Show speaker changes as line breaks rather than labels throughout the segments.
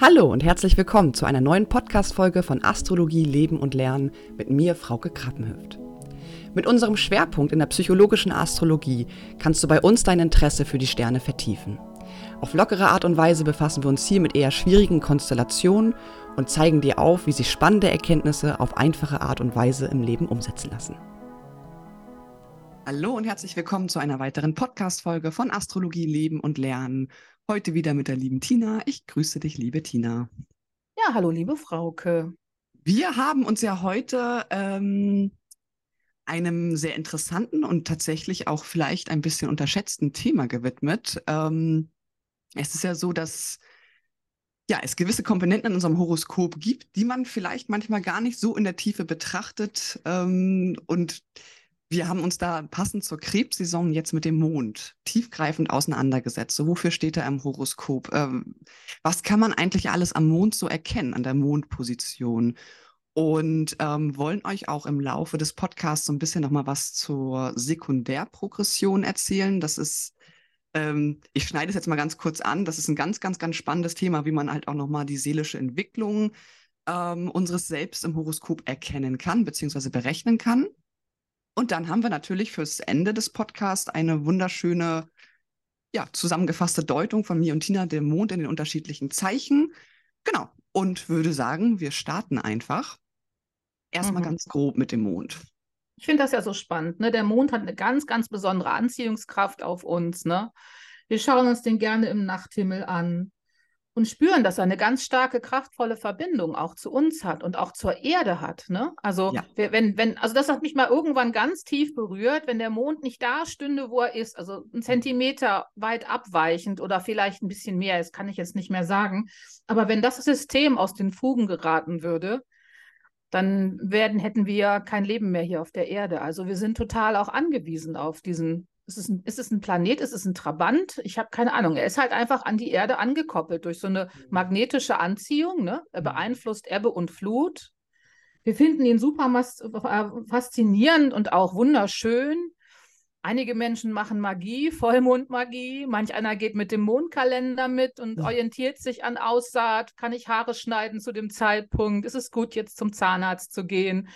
Hallo und herzlich willkommen zu einer neuen Podcast-Folge von Astrologie, Leben und Lernen mit mir, Frauke Krappenhöft. Mit unserem Schwerpunkt in der psychologischen Astrologie kannst du bei uns dein Interesse für die Sterne vertiefen. Auf lockere Art und Weise befassen wir uns hier mit eher schwierigen Konstellationen und zeigen dir auf, wie sich spannende Erkenntnisse auf einfache Art und Weise im Leben umsetzen lassen. Hallo und herzlich willkommen zu einer weiteren Podcast-Folge von Astrologie, Leben und Lernen. Heute wieder mit der lieben Tina. Ich grüße dich, liebe Tina.
Ja, hallo, liebe Frauke.
Wir haben uns ja heute ähm, einem sehr interessanten und tatsächlich auch vielleicht ein bisschen unterschätzten Thema gewidmet. Ähm, es ist ja so, dass ja, es gewisse Komponenten in unserem Horoskop gibt, die man vielleicht manchmal gar nicht so in der Tiefe betrachtet ähm, und wir haben uns da passend zur Krebssaison jetzt mit dem Mond tiefgreifend auseinandergesetzt. So, wofür steht er im Horoskop? Ähm, was kann man eigentlich alles am Mond so erkennen, an der Mondposition? Und ähm, wollen euch auch im Laufe des Podcasts so ein bisschen nochmal was zur Sekundärprogression erzählen. Das ist, ähm, ich schneide es jetzt mal ganz kurz an, das ist ein ganz, ganz, ganz spannendes Thema, wie man halt auch nochmal die seelische Entwicklung ähm, unseres Selbst im Horoskop erkennen kann, beziehungsweise berechnen kann. Und dann haben wir natürlich fürs Ende des Podcasts eine wunderschöne, ja, zusammengefasste Deutung von mir und Tina, dem Mond in den unterschiedlichen Zeichen. Genau. Und würde sagen, wir starten einfach. Erstmal mhm. ganz grob mit dem Mond.
Ich finde das ja so spannend. Ne? Der Mond hat eine ganz, ganz besondere Anziehungskraft auf uns. Ne? Wir schauen uns den gerne im Nachthimmel an und spüren, dass er eine ganz starke, kraftvolle Verbindung auch zu uns hat und auch zur Erde hat. Ne? Also, ja. wenn, wenn, also das hat mich mal irgendwann ganz tief berührt, wenn der Mond nicht da stünde, wo er ist, also ein Zentimeter weit abweichend oder vielleicht ein bisschen mehr, das kann ich jetzt nicht mehr sagen. Aber wenn das System aus den Fugen geraten würde, dann werden, hätten wir kein Leben mehr hier auf der Erde. Also wir sind total auch angewiesen auf diesen ist es, ein, ist es ein Planet? Ist es ein Trabant? Ich habe keine Ahnung. Er ist halt einfach an die Erde angekoppelt durch so eine magnetische Anziehung. Ne? Er mhm. beeinflusst Ebbe und Flut. Wir finden ihn super äh, faszinierend und auch wunderschön. Einige Menschen machen Magie, Vollmondmagie. Manch einer geht mit dem Mondkalender mit und orientiert sich an Aussaat. Kann ich Haare schneiden zu dem Zeitpunkt? Ist es gut, jetzt zum Zahnarzt zu gehen?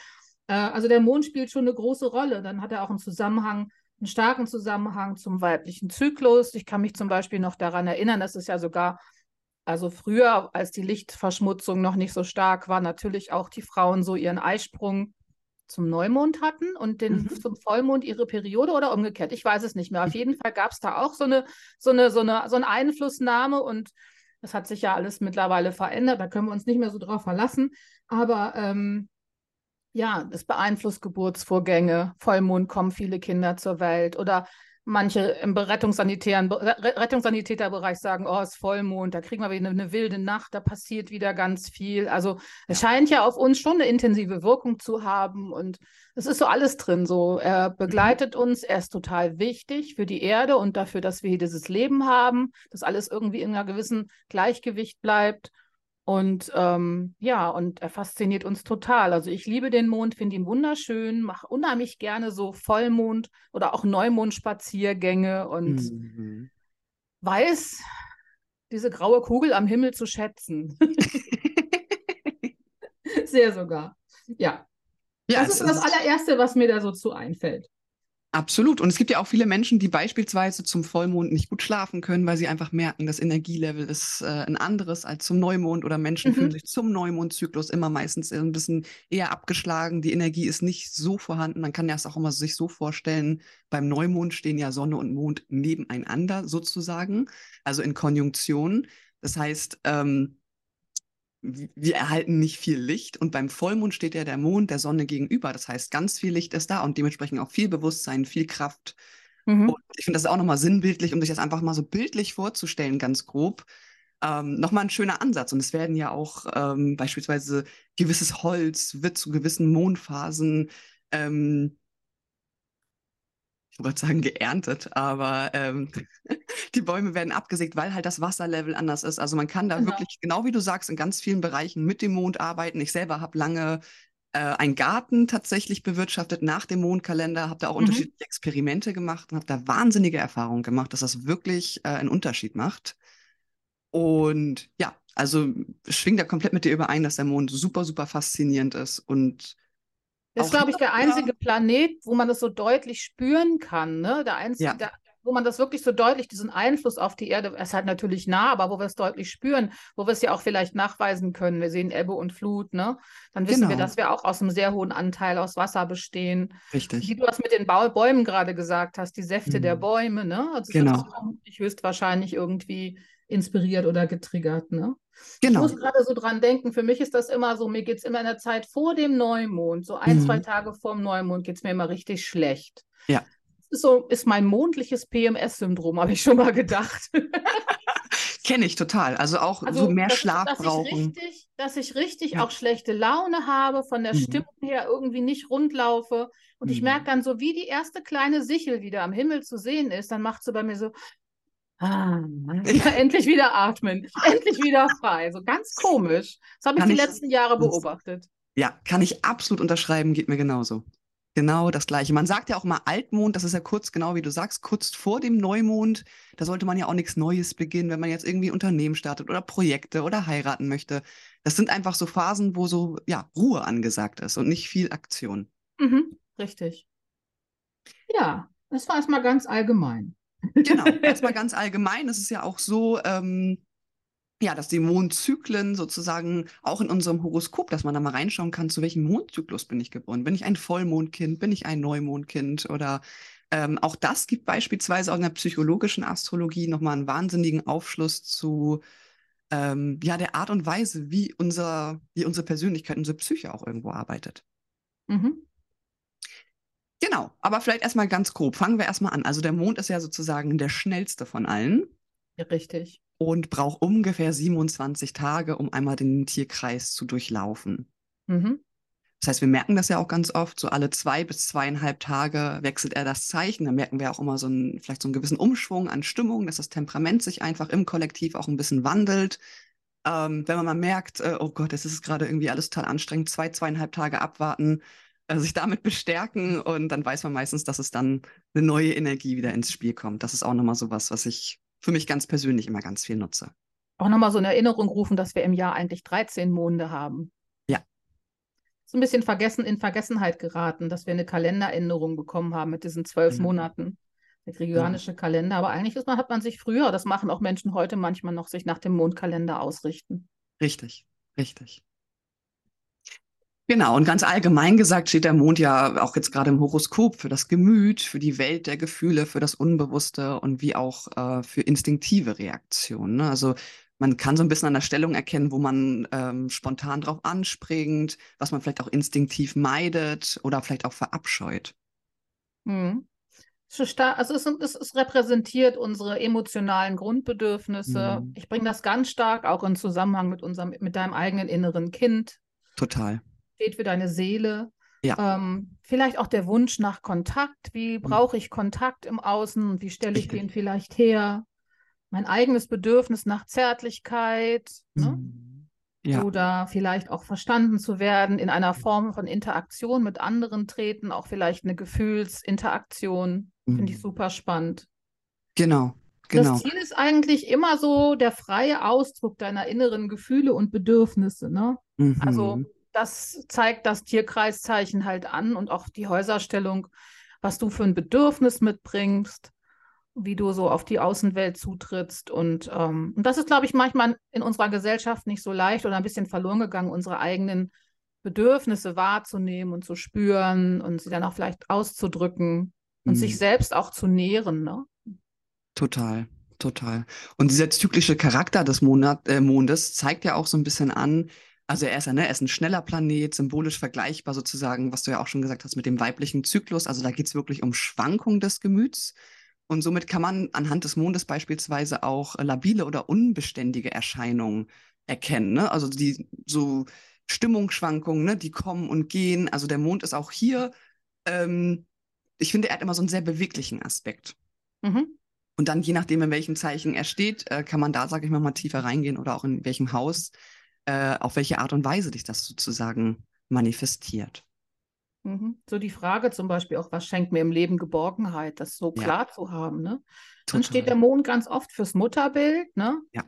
Äh, also der Mond spielt schon eine große Rolle. Dann hat er auch einen Zusammenhang einen starken Zusammenhang zum weiblichen Zyklus. Ich kann mich zum Beispiel noch daran erinnern, dass es ja sogar, also früher, als die Lichtverschmutzung noch nicht so stark war, natürlich auch die Frauen so ihren Eisprung zum Neumond hatten und den, mhm. zum Vollmond ihre Periode oder umgekehrt. Ich weiß es nicht mehr. Auf jeden Fall gab es da auch so eine, so eine, so eine, so eine Einflussnahme und das hat sich ja alles mittlerweile verändert. Da können wir uns nicht mehr so drauf verlassen. Aber ähm, ja, das beeinflusst Geburtsvorgänge. Vollmond kommen viele Kinder zur Welt oder manche im Rettungssanitären, Rettungssanitäterbereich sagen, oh, es ist Vollmond, da kriegen wir wieder eine, eine, wilde Nacht, da passiert wieder ganz viel. Also es scheint ja auf uns schon eine intensive Wirkung zu haben und es ist so alles drin. So, er begleitet mhm. uns, er ist total wichtig für die Erde und dafür, dass wir hier dieses Leben haben, dass alles irgendwie in einer gewissen Gleichgewicht bleibt. Und ähm, ja, und er fasziniert uns total. Also ich liebe den Mond, finde ihn wunderschön, mache unheimlich gerne so Vollmond- oder auch Neumondspaziergänge und mhm. weiß diese graue Kugel am Himmel zu schätzen. Sehr sogar. Ja. ja das ist das allererste, was mir da so zu einfällt.
Absolut. Und es gibt ja auch viele Menschen, die beispielsweise zum Vollmond nicht gut schlafen können, weil sie einfach merken, das Energielevel ist äh, ein anderes als zum Neumond oder Menschen mhm. fühlen sich zum Neumondzyklus immer meistens ein bisschen eher abgeschlagen. Die Energie ist nicht so vorhanden. Man kann ja es auch immer sich so vorstellen, beim Neumond stehen ja Sonne und Mond nebeneinander sozusagen, also in Konjunktion. Das heißt, ähm, wir erhalten nicht viel Licht und beim Vollmond steht ja der Mond der Sonne gegenüber. Das heißt, ganz viel Licht ist da und dementsprechend auch viel Bewusstsein, viel Kraft. Mhm. Und ich finde das auch nochmal sinnbildlich, um sich das einfach mal so bildlich vorzustellen, ganz grob. Ähm, nochmal ein schöner Ansatz. Und es werden ja auch ähm, beispielsweise gewisses Holz wird zu gewissen Mondphasen ähm, ich wollte sagen geerntet, aber ähm, die Bäume werden abgesägt, weil halt das Wasserlevel anders ist. Also man kann da genau. wirklich, genau wie du sagst, in ganz vielen Bereichen mit dem Mond arbeiten. Ich selber habe lange äh, einen Garten tatsächlich bewirtschaftet nach dem Mondkalender, habe da auch mhm. unterschiedliche Experimente gemacht und habe da wahnsinnige Erfahrungen gemacht, dass das wirklich äh, einen Unterschied macht. Und ja, Also schwingt da komplett mit dir überein, dass der Mond super, super faszinierend ist und
das ist, glaube ich, der einzige Planet, wo man das so deutlich spüren kann. Ne? Der einzige, ja. der, wo man das wirklich so deutlich, diesen Einfluss auf die Erde, es ist halt natürlich nah, aber wo wir es deutlich spüren, wo wir es ja auch vielleicht nachweisen können. Wir sehen Ebbe und Flut, ne? Dann wissen genau. wir, dass wir auch aus einem sehr hohen Anteil aus Wasser bestehen.
Richtig.
Wie du das mit den ba Bäumen gerade gesagt hast, die Säfte mhm. der Bäume, ne?
Also genau.
ist höchstwahrscheinlich irgendwie inspiriert oder getriggert, ne?
Genau.
Ich muss gerade so dran denken, für mich ist das immer so, mir geht es immer in der Zeit vor dem Neumond, so ein, mhm. zwei Tage vor dem Neumond geht es mir immer richtig schlecht.
Ja.
Das ist so ist mein mondliches PMS-Syndrom, habe ich schon mal gedacht.
Kenne ich total. Also auch also, so mehr Schlaf
dass
brauchen.
Ich richtig, dass ich richtig ja. auch schlechte Laune habe, von der mhm. Stimmung her irgendwie nicht rundlaufe. Und mhm. ich merke dann so, wie die erste kleine Sichel wieder am Himmel zu sehen ist, dann macht sie bei mir so, Ah, ja, endlich wieder atmen, endlich wieder frei. So ganz komisch. Das habe ich die ich, letzten Jahre beobachtet.
Ja, kann ich absolut unterschreiben, geht mir genauso. Genau das Gleiche. Man sagt ja auch mal Altmond, das ist ja kurz, genau wie du sagst, kurz vor dem Neumond. Da sollte man ja auch nichts Neues beginnen, wenn man jetzt irgendwie Unternehmen startet oder Projekte oder heiraten möchte. Das sind einfach so Phasen, wo so ja, Ruhe angesagt ist und nicht viel Aktion.
Mhm, richtig. Ja, das war erstmal ganz allgemein.
Genau, erstmal ganz allgemein. Es ist ja auch so, ähm, ja, dass die Mondzyklen sozusagen auch in unserem Horoskop, dass man da mal reinschauen kann, zu welchem Mondzyklus bin ich geboren? Bin ich ein Vollmondkind? Bin ich ein Neumondkind? Oder ähm, auch das gibt beispielsweise auch in der psychologischen Astrologie nochmal einen wahnsinnigen Aufschluss zu ähm, ja, der Art und Weise, wie, unser, wie unsere Persönlichkeit, unsere Psyche auch irgendwo arbeitet. Mhm. Genau, aber vielleicht erstmal ganz grob. Fangen wir erstmal an. Also der Mond ist ja sozusagen der schnellste von allen.
Ja, richtig.
Und braucht ungefähr 27 Tage, um einmal den Tierkreis zu durchlaufen. Mhm. Das heißt, wir merken das ja auch ganz oft, so alle zwei bis zweieinhalb Tage wechselt er das Zeichen. Da merken wir auch immer so einen, vielleicht so einen gewissen Umschwung an Stimmung, dass das Temperament sich einfach im Kollektiv auch ein bisschen wandelt. Ähm, wenn man mal merkt, äh, oh Gott, es ist gerade irgendwie alles total anstrengend, zwei, zweieinhalb Tage abwarten, äh, sich damit bestärken und dann weiß man meistens, dass es dann eine neue Energie wieder ins Spiel kommt. Das ist auch nochmal so was, was ich für mich ganz persönlich immer ganz viel nutze.
Auch nochmal so eine Erinnerung rufen, dass wir im Jahr eigentlich 13 Monde haben.
Ja.
So ein bisschen vergessen, in Vergessenheit geraten, dass wir eine Kalenderänderung bekommen haben mit diesen zwölf mhm. Monaten. Der gregorianische ja. Kalender. Aber eigentlich ist man, hat man sich früher, das machen auch Menschen heute manchmal noch, sich nach dem Mondkalender ausrichten.
Richtig, richtig. Genau, und ganz allgemein gesagt steht der Mond ja auch jetzt gerade im Horoskop für das Gemüt, für die Welt der Gefühle, für das Unbewusste und wie auch äh, für instinktive Reaktionen. Ne? Also man kann so ein bisschen an der Stellung erkennen, wo man ähm, spontan drauf anspringt, was man vielleicht auch instinktiv meidet oder vielleicht auch verabscheut.
Hm. Also es, es, es, repräsentiert unsere emotionalen Grundbedürfnisse. Mhm. Ich bringe das ganz stark auch in Zusammenhang mit unserem, mit deinem eigenen inneren Kind.
Total
steht für deine Seele.
Ja.
Ähm, vielleicht auch der Wunsch nach Kontakt. Wie mhm. brauche ich Kontakt im Außen wie stelle ich den vielleicht her? Mein eigenes Bedürfnis nach Zärtlichkeit. Ne?
Mhm. Ja.
Oder vielleicht auch verstanden zu werden in einer Form von Interaktion mit anderen treten, auch vielleicht eine Gefühlsinteraktion. Mhm. Finde ich super spannend.
Genau, Genau.
Das Ziel ist eigentlich immer so der freie Ausdruck deiner inneren Gefühle und Bedürfnisse. Ne? Mhm. Also das zeigt das Tierkreiszeichen halt an und auch die Häuserstellung, was du für ein Bedürfnis mitbringst, wie du so auf die Außenwelt zutrittst. Und, ähm, und das ist, glaube ich, manchmal in unserer Gesellschaft nicht so leicht oder ein bisschen verloren gegangen, unsere eigenen Bedürfnisse wahrzunehmen und zu spüren und sie dann auch vielleicht auszudrücken und mhm. sich selbst auch zu nähren. Ne?
Total. Total. Und dieser zyklische Charakter des Monat, äh, Mondes zeigt ja auch so ein bisschen an, also er ist, ne, er ist ein schneller Planet, symbolisch vergleichbar sozusagen, was du ja auch schon gesagt hast, mit dem weiblichen Zyklus. Also da geht es wirklich um Schwankung des Gemüts. Und somit kann man anhand des Mondes beispielsweise auch labile oder unbeständige Erscheinungen erkennen. Ne? Also die so Stimmungsschwankungen, ne, die kommen und gehen. Also der Mond ist auch hier, ähm, ich finde, er hat immer so einen sehr beweglichen Aspekt. Mhm. Und dann, je nachdem, in welchem Zeichen er steht, äh, kann man da, sage ich mal, mal tiefer reingehen oder auch in welchem Haus äh, auf welche Art und Weise dich das sozusagen manifestiert.
Mhm. So die Frage zum Beispiel auch, was schenkt mir im Leben Geborgenheit, das so klar ja. zu haben. Ne? Dann steht der Mond ganz oft fürs Mutterbild. Ne?
Ja.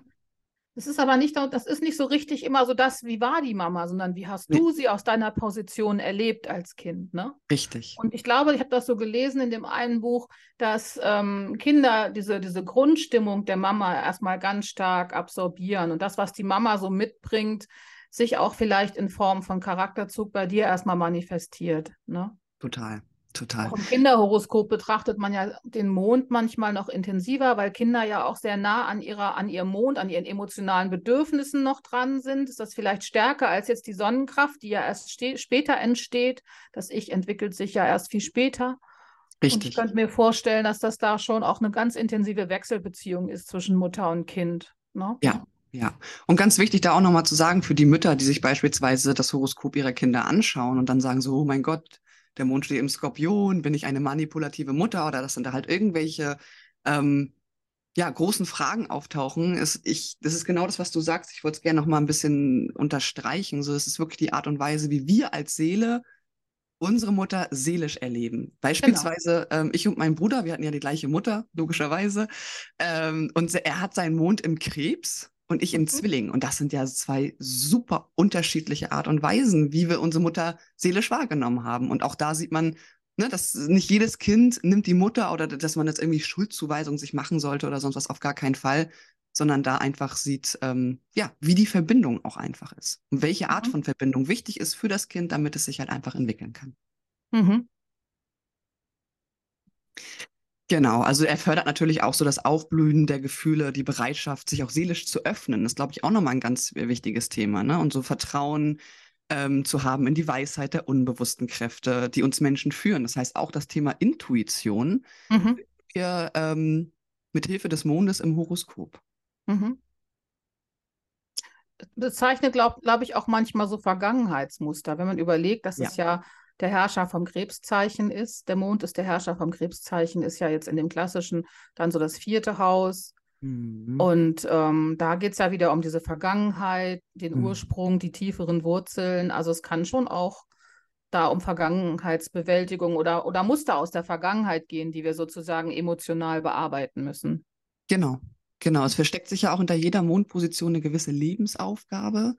Das ist aber nicht, das ist nicht so richtig immer so das, wie war die Mama, sondern wie hast
Nee.
du sie aus deiner Position erlebt als Kind, ne?
Richtig.
Und ich glaube, ich habe das so gelesen in dem einen Buch, dass ähm, Kinder diese, diese Grundstimmung der Mama erstmal ganz stark absorbieren und das, was die Mama so mitbringt, sich auch vielleicht in Form von Charakterzug bei dir erstmal manifestiert. Ne?
Total. Total.
Auch im Kinderhoroskop betrachtet man ja den Mond manchmal noch intensiver, weil Kinder ja auch sehr nah an ihrer, an ihrem Mond, an ihren emotionalen Bedürfnissen noch dran sind. Ist das vielleicht stärker als jetzt die Sonnenkraft, die ja erst später entsteht? Das Ich entwickelt sich ja erst viel später. Und ich
Richtig.
könnte mir vorstellen, dass das da schon auch eine ganz intensive Wechselbeziehung ist zwischen Mutter und Kind. Ne?
Ja, ja. Und ganz wichtig da auch nochmal zu sagen, für die Mütter, die sich beispielsweise das Horoskop ihrer Kinder anschauen und dann sagen so, oh mein Gott, der Mond steht im Skorpion, bin ich eine manipulative Mutter oder das sind da halt irgendwelche ähm, ja, großen Fragen auftauchen, ist ich, das ist genau das, was du sagst. Ich wollte es gerne noch mal ein bisschen unterstreichen. So, es ist wirklich die Art und Weise, wie wir als Seele unsere Mutter seelisch erleben. Beispielsweise ähm, ich und mein Bruder, wir hatten ja die gleiche Mutter, logischerweise, ähm, und er hat seinen Mond im Krebs und ich im
Mhm.
Zwilling. Und das sind ja zwei super unterschiedliche Art und Weisen, wie wir unsere Mutter seelisch wahrgenommen haben. Und auch da sieht man, ne, dass nicht jedes Kind nimmt die Mutter oder dass man jetzt irgendwie Schuldzuweisung sich machen sollte oder sonst was auf gar keinen Fall, sondern da einfach sieht, ähm, ja, wie die Verbindung auch einfach ist und welche Art
Mhm.
von Verbindung wichtig ist für das Kind, damit es sich halt einfach entwickeln kann.
Mhm.
Genau, also er fördert natürlich auch so das Aufblühen der Gefühle, die Bereitschaft, sich auch seelisch zu öffnen. Das ist, glaube ich, auch nochmal ein ganz wichtiges Thema, ne? Und so Vertrauen ähm, zu haben in die Weisheit der unbewussten Kräfte, die uns Menschen führen. Das heißt, auch das Thema Intuition,
Mhm.
wir ähm, mit Hilfe des Mondes im Horoskop.
Mhm. bezeichnet, glaube glaub ich, auch manchmal so Vergangenheitsmuster. Wenn man überlegt, dass
Ja.
es ja der Herrscher vom Krebszeichen ist, der Mond ist der Herrscher vom Krebszeichen, ist ja jetzt in dem klassischen dann so das vierte Haus.
Mhm.
Und ähm, da geht es ja wieder um diese Vergangenheit, den
Mhm.
Ursprung, die tieferen Wurzeln. Also es kann schon auch da um Vergangenheitsbewältigung oder, oder Muster aus der Vergangenheit gehen, die wir sozusagen emotional bearbeiten müssen.
Genau, genau. Es versteckt sich ja auch hinter jeder Mondposition eine gewisse Lebensaufgabe.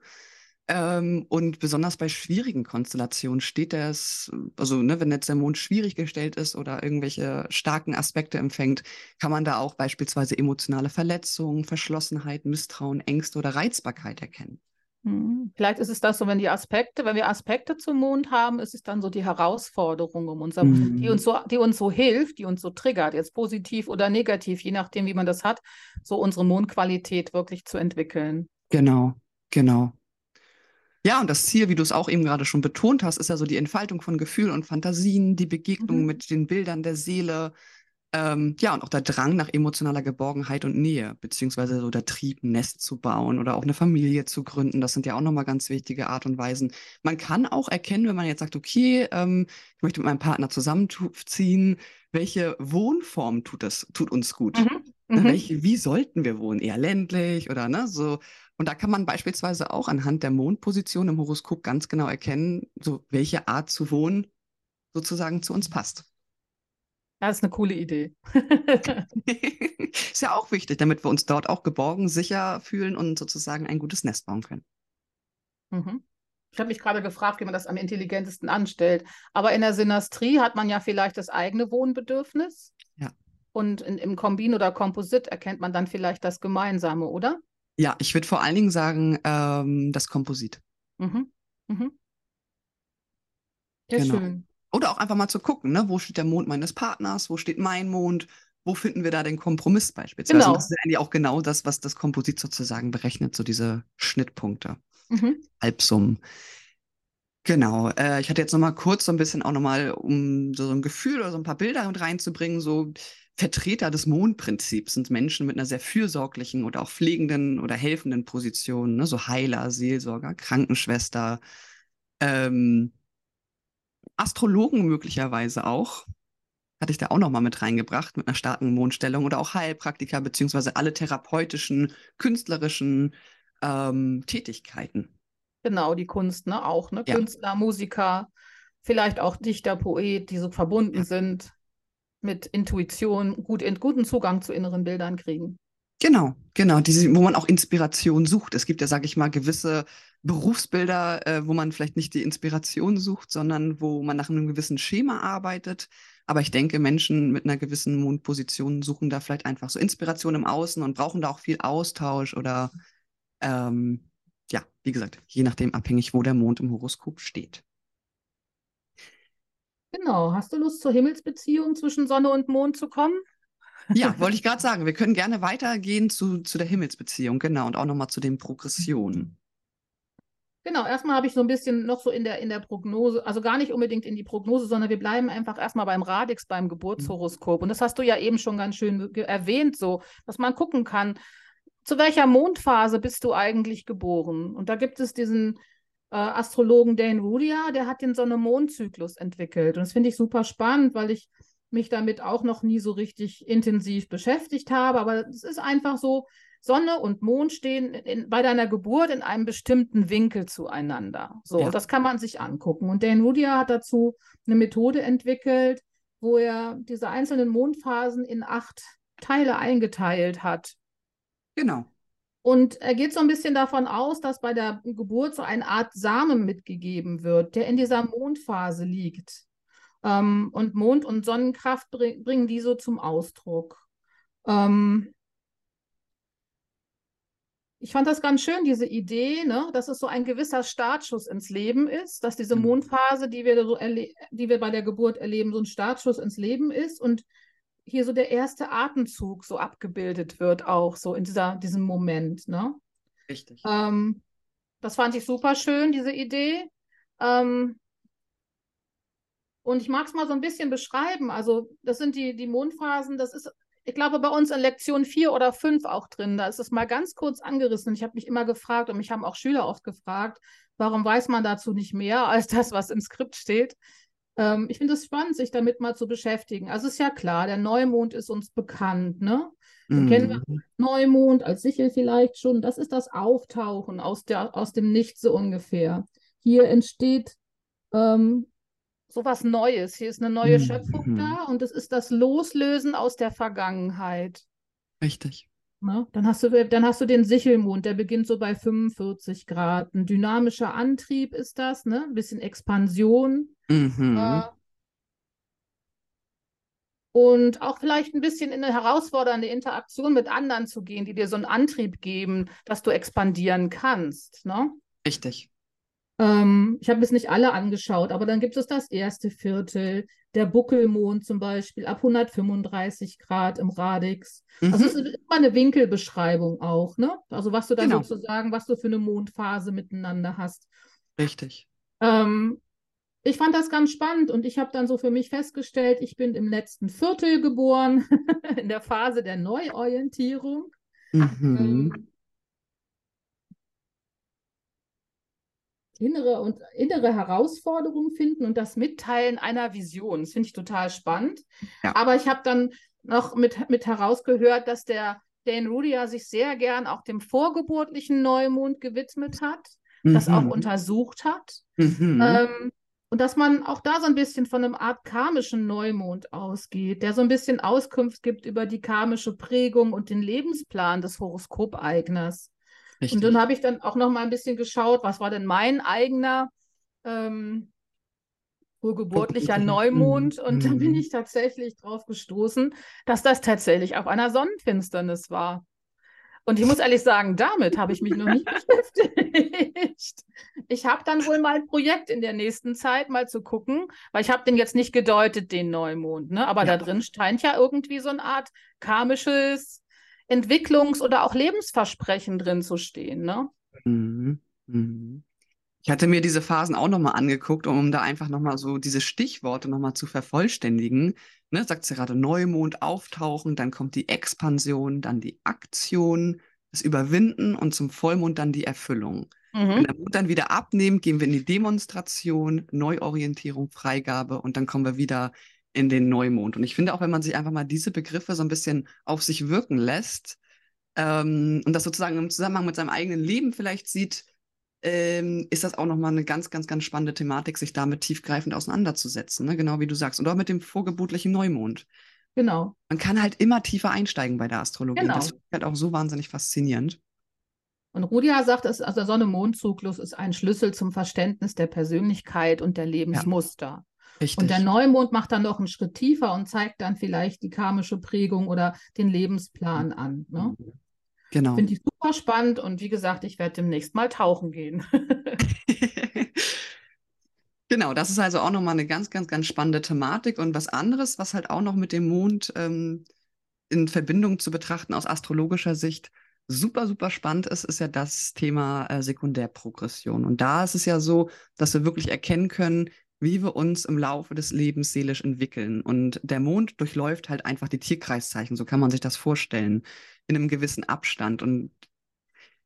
Ähm, und besonders bei schwierigen Konstellationen steht das, also ne, wenn jetzt der Mond schwierig gestellt ist oder irgendwelche starken Aspekte empfängt, kann man da auch beispielsweise emotionale Verletzungen, Verschlossenheit, Misstrauen, Ängste oder Reizbarkeit erkennen.
Mhm. Vielleicht ist es das so, wenn die Aspekte, wenn wir Aspekte zum Mond haben, ist es dann so die Herausforderung um unser,
Mhm.
die uns so, die uns so hilft, die uns so triggert, jetzt positiv oder negativ, je nachdem, wie man das hat, so unsere Mondqualität wirklich zu entwickeln.
Genau, genau. Ja, und das Ziel, wie du es auch eben gerade schon betont hast, ist ja so die Entfaltung von Gefühlen und Fantasien, die Begegnung
Mhm.
mit den Bildern der Seele, ähm, ja, und auch der Drang nach emotionaler Geborgenheit und Nähe, beziehungsweise so der Trieb, ein Nest zu bauen oder auch eine Familie zu gründen. Das sind ja auch nochmal ganz wichtige Art und Weisen. Man kann auch erkennen, wenn man jetzt sagt, okay, ähm, ich möchte mit meinem Partner zusammenziehen, welche Wohnform tut das, tut uns gut?
Mhm. Mhm.
welche, wie sollten wir wohnen? Eher ländlich oder ne, so. Und da kann man beispielsweise auch anhand der Mondposition im Horoskop ganz genau erkennen, so welche Art zu wohnen sozusagen zu uns passt.
Das ist eine coole Idee.
Ist ja auch wichtig, damit wir uns dort auch geborgen, sicher fühlen und sozusagen ein gutes Nest bauen können.
Mhm. Ich habe mich gerade gefragt, wie man das am intelligentesten anstellt. Aber in der Synastrie hat man ja vielleicht das eigene Wohnbedürfnis.
Ja.
Und in, im Kombin oder Komposit erkennt man dann vielleicht das Gemeinsame, oder?
Ja, ich würde vor allen Dingen sagen, ähm, das Komposit.
Mhm. Mhm. Sehr
Genau.
schön.
Oder auch einfach mal zu gucken, ne, wo steht der Mond meines Partners, wo steht mein Mond, wo finden wir da den Kompromiss beispielsweise.
Genau.
Und das ist eigentlich auch genau das, was das Komposit sozusagen berechnet, so diese Schnittpunkte.
Mhm.
Halbsummen. Genau, äh, ich hatte jetzt noch mal kurz so ein bisschen auch noch mal, um so ein Gefühl oder so ein paar Bilder mit reinzubringen, so Vertreter des Mondprinzips sind Menschen mit einer sehr fürsorglichen oder auch pflegenden oder helfenden Position, ne? so Heiler, Seelsorger, Krankenschwester, ähm, Astrologen möglicherweise auch, hatte ich da auch noch mal mit reingebracht, mit einer starken Mondstellung oder auch Heilpraktiker, beziehungsweise alle therapeutischen, künstlerischen ähm, Tätigkeiten.
Genau, die Kunst, ne? Auch, ne?
Ja.
Künstler, Musiker, vielleicht auch Dichter, Poet, die so verbunden
Ja.
sind mit Intuition, gut, in, guten Zugang zu inneren Bildern kriegen.
Genau, genau, diese, wo man auch Inspiration sucht. Es gibt ja, sage ich mal, gewisse Berufsbilder, äh, wo man vielleicht nicht die Inspiration sucht, sondern wo man nach einem gewissen Schema arbeitet. Aber ich denke, Menschen mit einer gewissen Mondposition suchen da vielleicht einfach so Inspiration im Außen und brauchen da auch viel Austausch oder ähm, ja, wie gesagt, je nachdem abhängig, wo der Mond im Horoskop steht.
Genau. Hast du Lust zur Himmelsbeziehung zwischen Sonne und Mond zu kommen?
Ja, wollte ich gerade sagen. Wir können gerne weitergehen zu, zu der Himmelsbeziehung, genau, und auch nochmal zu den Progressionen.
Genau, erstmal habe ich so ein bisschen noch so in der, in der Prognose, also gar nicht unbedingt in die Prognose, sondern wir bleiben einfach erstmal beim Radix, beim Geburtshoroskop. Und das hast du ja eben schon ganz schön erwähnt, so, dass man gucken kann, zu welcher Mondphase bist du eigentlich geboren? Und da gibt es diesen äh, Astrologen Dane Rudia, der hat den Sonne-Mond-Zyklus entwickelt. Und das finde ich super spannend, weil ich mich damit auch noch nie so richtig intensiv beschäftigt habe. Aber es ist einfach so, Sonne und Mond stehen in, bei deiner Geburt in einem bestimmten Winkel zueinander. So, ja. das kann man sich angucken. Und Dan Rudia hat dazu eine Methode entwickelt, wo er diese einzelnen Mondphasen in acht Teile eingeteilt hat.
Genau.
Und er geht so ein bisschen davon aus, dass bei der Geburt so eine Art Samen mitgegeben wird, der in dieser Mondphase liegt. Ähm, und Mond- und Sonnenkraft bring, bringen die so zum Ausdruck. Ähm, ich fand das ganz schön, diese Idee, ne, dass es so ein gewisser Startschuss ins Leben ist, dass diese mhm. Mondphase, die wir, so die wir bei der Geburt erleben, so ein Startschuss ins Leben ist und hier so der erste Atemzug so abgebildet wird, auch so in dieser, diesem Moment. Ne?
Richtig.
Ähm, das fand ich super schön, diese Idee. Ähm, und ich mag es mal so ein bisschen beschreiben. Also, das sind die, die Mondphasen, das ist, ich glaube, bei uns in Lektion 4 oder 5 auch drin. Da ist es mal ganz kurz angerissen. Und ich habe mich immer gefragt, und mich haben auch Schüler oft gefragt, warum weiß man dazu nicht mehr als das, was im Skript steht? Ähm, ich finde es spannend, sich damit mal zu beschäftigen. Also ist ja klar, der Neumond ist uns bekannt, ne? Mm. Kennen wir mhm. Neumond als Sichel vielleicht schon. Das ist das Auftauchen aus, der, aus dem Nichts so ungefähr. Hier entsteht ähm, so was Neues. Hier ist eine neue mhm. Schöpfung da und es ist das Loslösen aus der Vergangenheit.
Richtig.
Na, dann, hast du, dann hast du den Sichelmond, der beginnt so bei 45 Grad. Ein dynamischer Antrieb ist das, ne? Ein bisschen Expansion. Mhm. Äh, und auch vielleicht ein bisschen in eine herausfordernde Interaktion mit anderen zu gehen, die dir so einen Antrieb geben, dass du expandieren kannst. Ne?
Richtig.
Ähm, ich habe es nicht alle angeschaut, aber dann gibt es das erste Viertel, der Buckelmond zum Beispiel, ab 135 Grad im Radix. Mhm. Also es ist immer eine Winkelbeschreibung auch, ne? Also was du dann genau. sozusagen, was du für eine Mondphase miteinander hast.
Richtig.
Ähm, ich fand das ganz spannend und ich habe dann so für mich festgestellt, ich bin im letzten Viertel geboren, in der Phase der Neuorientierung. Mhm. Ähm, innere und innere Herausforderungen finden und das Mitteilen einer Vision. Das finde ich total spannend. Ja. Aber ich habe dann noch mit, mit herausgehört, dass der Dane Rudia sich sehr gern auch dem vorgeburtlichen Neumond gewidmet hat, mhm. das auch untersucht hat. Mhm. Ähm, und dass man auch da so ein bisschen von einem Art karmischen Neumond ausgeht, der so ein bisschen Auskunft gibt über die karmische Prägung und den Lebensplan des Horoskopeigners. Richtig. Und dann habe ich dann auch noch mal ein bisschen geschaut, was war denn mein eigener ähm, urgeburtlicher Neumond. Mhm. Und dann bin mhm. ich tatsächlich drauf gestoßen, dass das tatsächlich auf einer Sonnenfinsternis war. Und ich muss ehrlich sagen, damit habe ich mich noch nicht beschäftigt. Ich habe dann wohl mal ein Projekt in der nächsten Zeit mal zu gucken, weil ich habe den jetzt nicht gedeutet, den Neumond, ne? Aber ja. da drin scheint ja irgendwie so eine Art karmisches Entwicklungs- oder auch Lebensversprechen drin zu stehen. Ne? Mhm.
Mhm. Ich hatte mir diese Phasen auch nochmal angeguckt, um da einfach nochmal so diese Stichworte nochmal zu vervollständigen. Ne, sagt sie gerade Neumond auftauchen, dann kommt die Expansion, dann die Aktion, das Überwinden und zum Vollmond dann die Erfüllung. Mhm. Wenn der Mond dann wieder abnimmt, gehen wir in die Demonstration, Neuorientierung, Freigabe und dann kommen wir wieder in den Neumond. Und ich finde auch, wenn man sich einfach mal diese Begriffe so ein bisschen auf sich wirken lässt ähm, und das sozusagen im Zusammenhang mit seinem eigenen Leben vielleicht sieht, ähm, ist das auch nochmal eine ganz, ganz, ganz spannende Thematik, sich damit tiefgreifend auseinanderzusetzen. Ne? Genau wie du sagst. Und auch mit dem vorgebotlichen Neumond.
Genau.
Man kann halt immer tiefer einsteigen bei der Astrologie.
Genau.
Das ist halt auch so wahnsinnig faszinierend.
Und Rudia sagt, dass also der Sonne-Mond-Zyklus ist ein Schlüssel zum Verständnis der Persönlichkeit und der Lebensmuster.
Richtig.
Und der Neumond macht dann noch einen Schritt tiefer und zeigt dann vielleicht die karmische Prägung oder den Lebensplan an. Ne?
genau.
Finde ich super spannend und wie gesagt, ich werde demnächst mal tauchen gehen.
Genau, das ist also auch nochmal eine ganz, ganz, ganz spannende Thematik und was anderes, was halt auch noch mit dem Mond ähm, in Verbindung zu betrachten aus astrologischer Sicht super, super spannend ist, ist ja das Thema äh, Sekundärprogression. Und da ist es ja so, dass wir wirklich erkennen können, wie wir uns im Laufe des Lebens seelisch entwickeln. Und der Mond durchläuft halt einfach die Tierkreiszeichen, so kann man sich das vorstellen, in einem gewissen Abstand. Und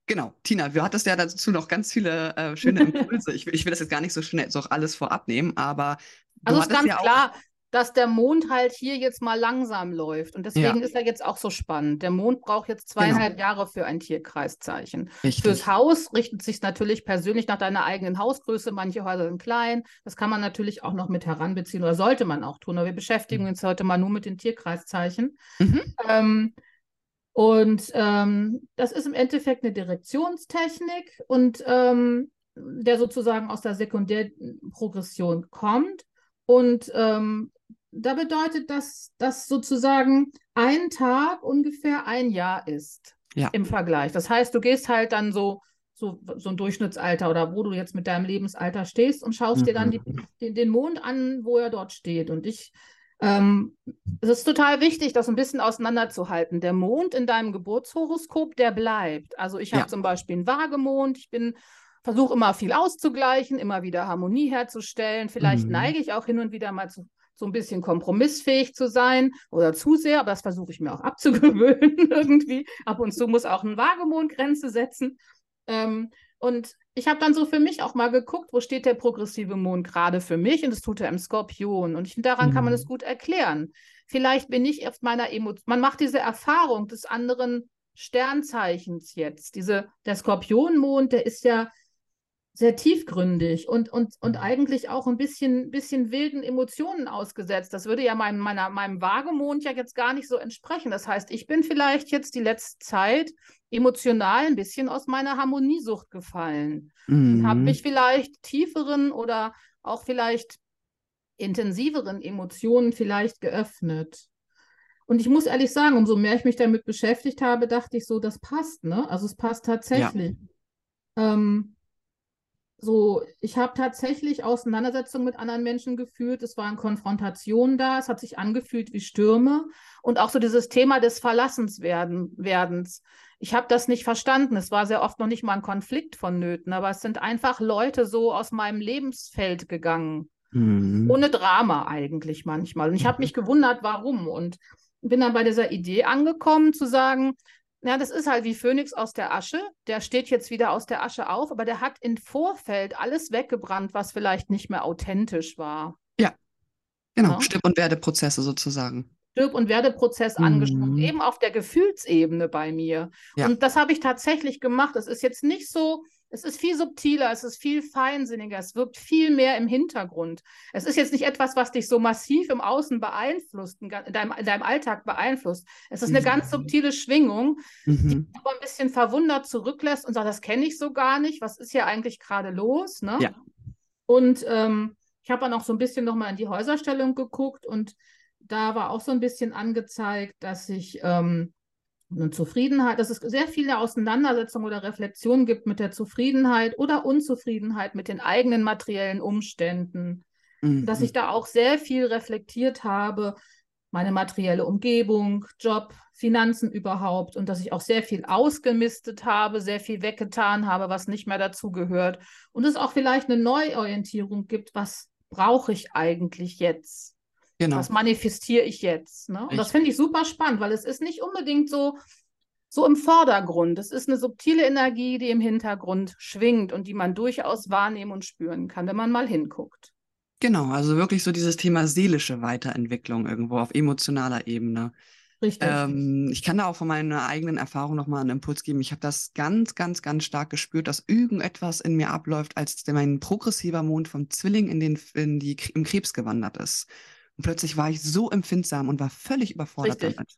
Genau, Tina, du hattest ja dazu noch ganz viele äh, schöne Impulse. ich, ich will das jetzt gar nicht so schnell so alles vorab nehmen, aber
Also ist ganz
ja
klar, dass der Mond halt hier jetzt mal langsam läuft. Und deswegen ist er jetzt auch so spannend. Der Mond braucht jetzt zweieinhalb Jahre für ein Tierkreiszeichen.
Richtig.
Fürs Haus richtet sich natürlich persönlich nach deiner eigenen Hausgröße. Manche Häuser sind klein. Das kann man natürlich auch noch mit heranbeziehen oder sollte man auch tun. Aber wir beschäftigen
Mhm.
uns heute mal nur mit den Tierkreiszeichen.
Mhm.
Ähm, und ähm, das ist im Endeffekt eine Direktionstechnik und ähm, der sozusagen aus der Sekundärprogression kommt. Und ähm, da bedeutet das, dass sozusagen ein Tag ungefähr ein Jahr ist
Ja.
im Vergleich. Das heißt, du gehst halt dann so, so, so ein Durchschnittsalter oder wo du jetzt mit deinem Lebensalter stehst und schaust dir dann die,
Mhm.
den, den Mond an, wo er dort steht. Und ich, ähm, es ist total wichtig, das ein bisschen auseinanderzuhalten. Der Mond in deinem Geburtshoroskop, der bleibt. Also ich habe
Ja.
zum Beispiel einen Waagemond, ich bin versuche immer viel auszugleichen, immer wieder Harmonie herzustellen. Vielleicht
Mhm.
neige ich auch hin und wieder mal zu so ein bisschen kompromissfähig zu sein oder zu sehr, aber das versuche ich mir auch abzugewöhnen irgendwie. Ab und zu muss auch ein Waagemond Grenze setzen. Ähm, und ich habe dann so für mich auch mal geguckt, wo steht der progressive Mond gerade für mich und das tut er im Skorpion. Und ich, finde, daran kann man
Mhm.
es gut erklären. Vielleicht bin ich auf meiner Emotion, man macht diese Erfahrung des anderen Sternzeichens jetzt. Diese, der Skorpionmond, der ist ja sehr tiefgründig und, und, und
Mhm.
eigentlich auch ein bisschen, bisschen wilden Emotionen ausgesetzt. Das würde ja meinem, meiner, meinem Waagemond ja jetzt gar nicht so entsprechen. Das heißt, ich bin vielleicht jetzt die letzte Zeit emotional ein bisschen aus meiner Harmoniesucht gefallen und habe
Mhm.
mich vielleicht tieferen oder auch vielleicht intensiveren Emotionen vielleicht geöffnet. Und ich muss ehrlich sagen, umso mehr ich mich damit beschäftigt habe, dachte ich so, das passt, ne? Also es passt tatsächlich. Ähm, so, ich habe tatsächlich Auseinandersetzungen mit anderen Menschen geführt. Es waren Konfrontationen da. Es hat sich angefühlt wie Stürme. Und auch so dieses Thema des Verlassenswerdens. Ich habe das nicht verstanden. Es war sehr oft noch nicht mal ein Konflikt vonnöten, aber es sind einfach Leute so aus meinem Lebensfeld gegangen.
Mhm.
Ohne Drama eigentlich manchmal. Und ich habe mich gewundert, warum. Und bin dann bei dieser Idee angekommen, zu sagen, ja, das ist halt wie Phönix aus der Asche. Der steht jetzt wieder aus der Asche auf, aber der hat im Vorfeld alles weggebrannt, was vielleicht nicht mehr authentisch war.
Genau,
Ja.
Stirb- und Werdeprozesse sozusagen.
Stirb- und Werdeprozess
Mhm.
angesprochen, eben auf der Gefühlsebene bei mir.
Ja.
Und das habe ich tatsächlich gemacht. Es ist jetzt nicht so, es ist viel subtiler, es ist viel feinsinniger, es wirkt viel mehr im Hintergrund. Es ist jetzt nicht etwas, was dich so massiv im Außen beeinflusst, in deinem, in deinem Alltag beeinflusst. Es ist eine
Mhm.
ganz subtile Schwingung,
Mhm.
aber ein bisschen verwundert zurücklässt und sagt, das kenne ich so gar nicht, was ist hier eigentlich gerade los? Ne?
Ja.
Und ähm, ich habe dann auch so ein bisschen nochmal in die Häuserstellung geguckt und da war auch so ein bisschen angezeigt, dass ich ähm, eine Zufriedenheit, dass es sehr viele Auseinandersetzungen oder Reflexionen gibt mit der Zufriedenheit oder Unzufriedenheit mit den eigenen materiellen Umständen dass ich
Mhm.
da auch sehr viel reflektiert habe, meine materielle Umgebung, Job, Finanzen überhaupt und dass ich auch sehr viel ausgemistet habe, sehr viel weggetan habe, was nicht mehr dazugehört und es auch vielleicht eine Neuorientierung gibt, was brauche ich eigentlich jetzt?
Genau.
Was manifestiere ich jetzt? Ne? Und das finde ich super spannend, weil es ist nicht unbedingt so, so im Vordergrund. Es ist eine subtile Energie, die im Hintergrund schwingt und die man durchaus wahrnehmen und spüren kann, wenn man mal hinguckt.
Genau, also wirklich so dieses Thema seelische Weiterentwicklung irgendwo auf emotionaler Ebene.
Richtig.
Ähm, ich kann da auch von meiner eigenen Erfahrung nochmal einen Impuls geben. Ich habe das ganz, ganz, ganz stark gespürt, dass irgendetwas in mir abläuft, als mein progressiver Mond vom Zwilling in den, in die, im Krebs gewandert ist. Und plötzlich war ich so empfindsam und war völlig überfordert
Richtig.
damit.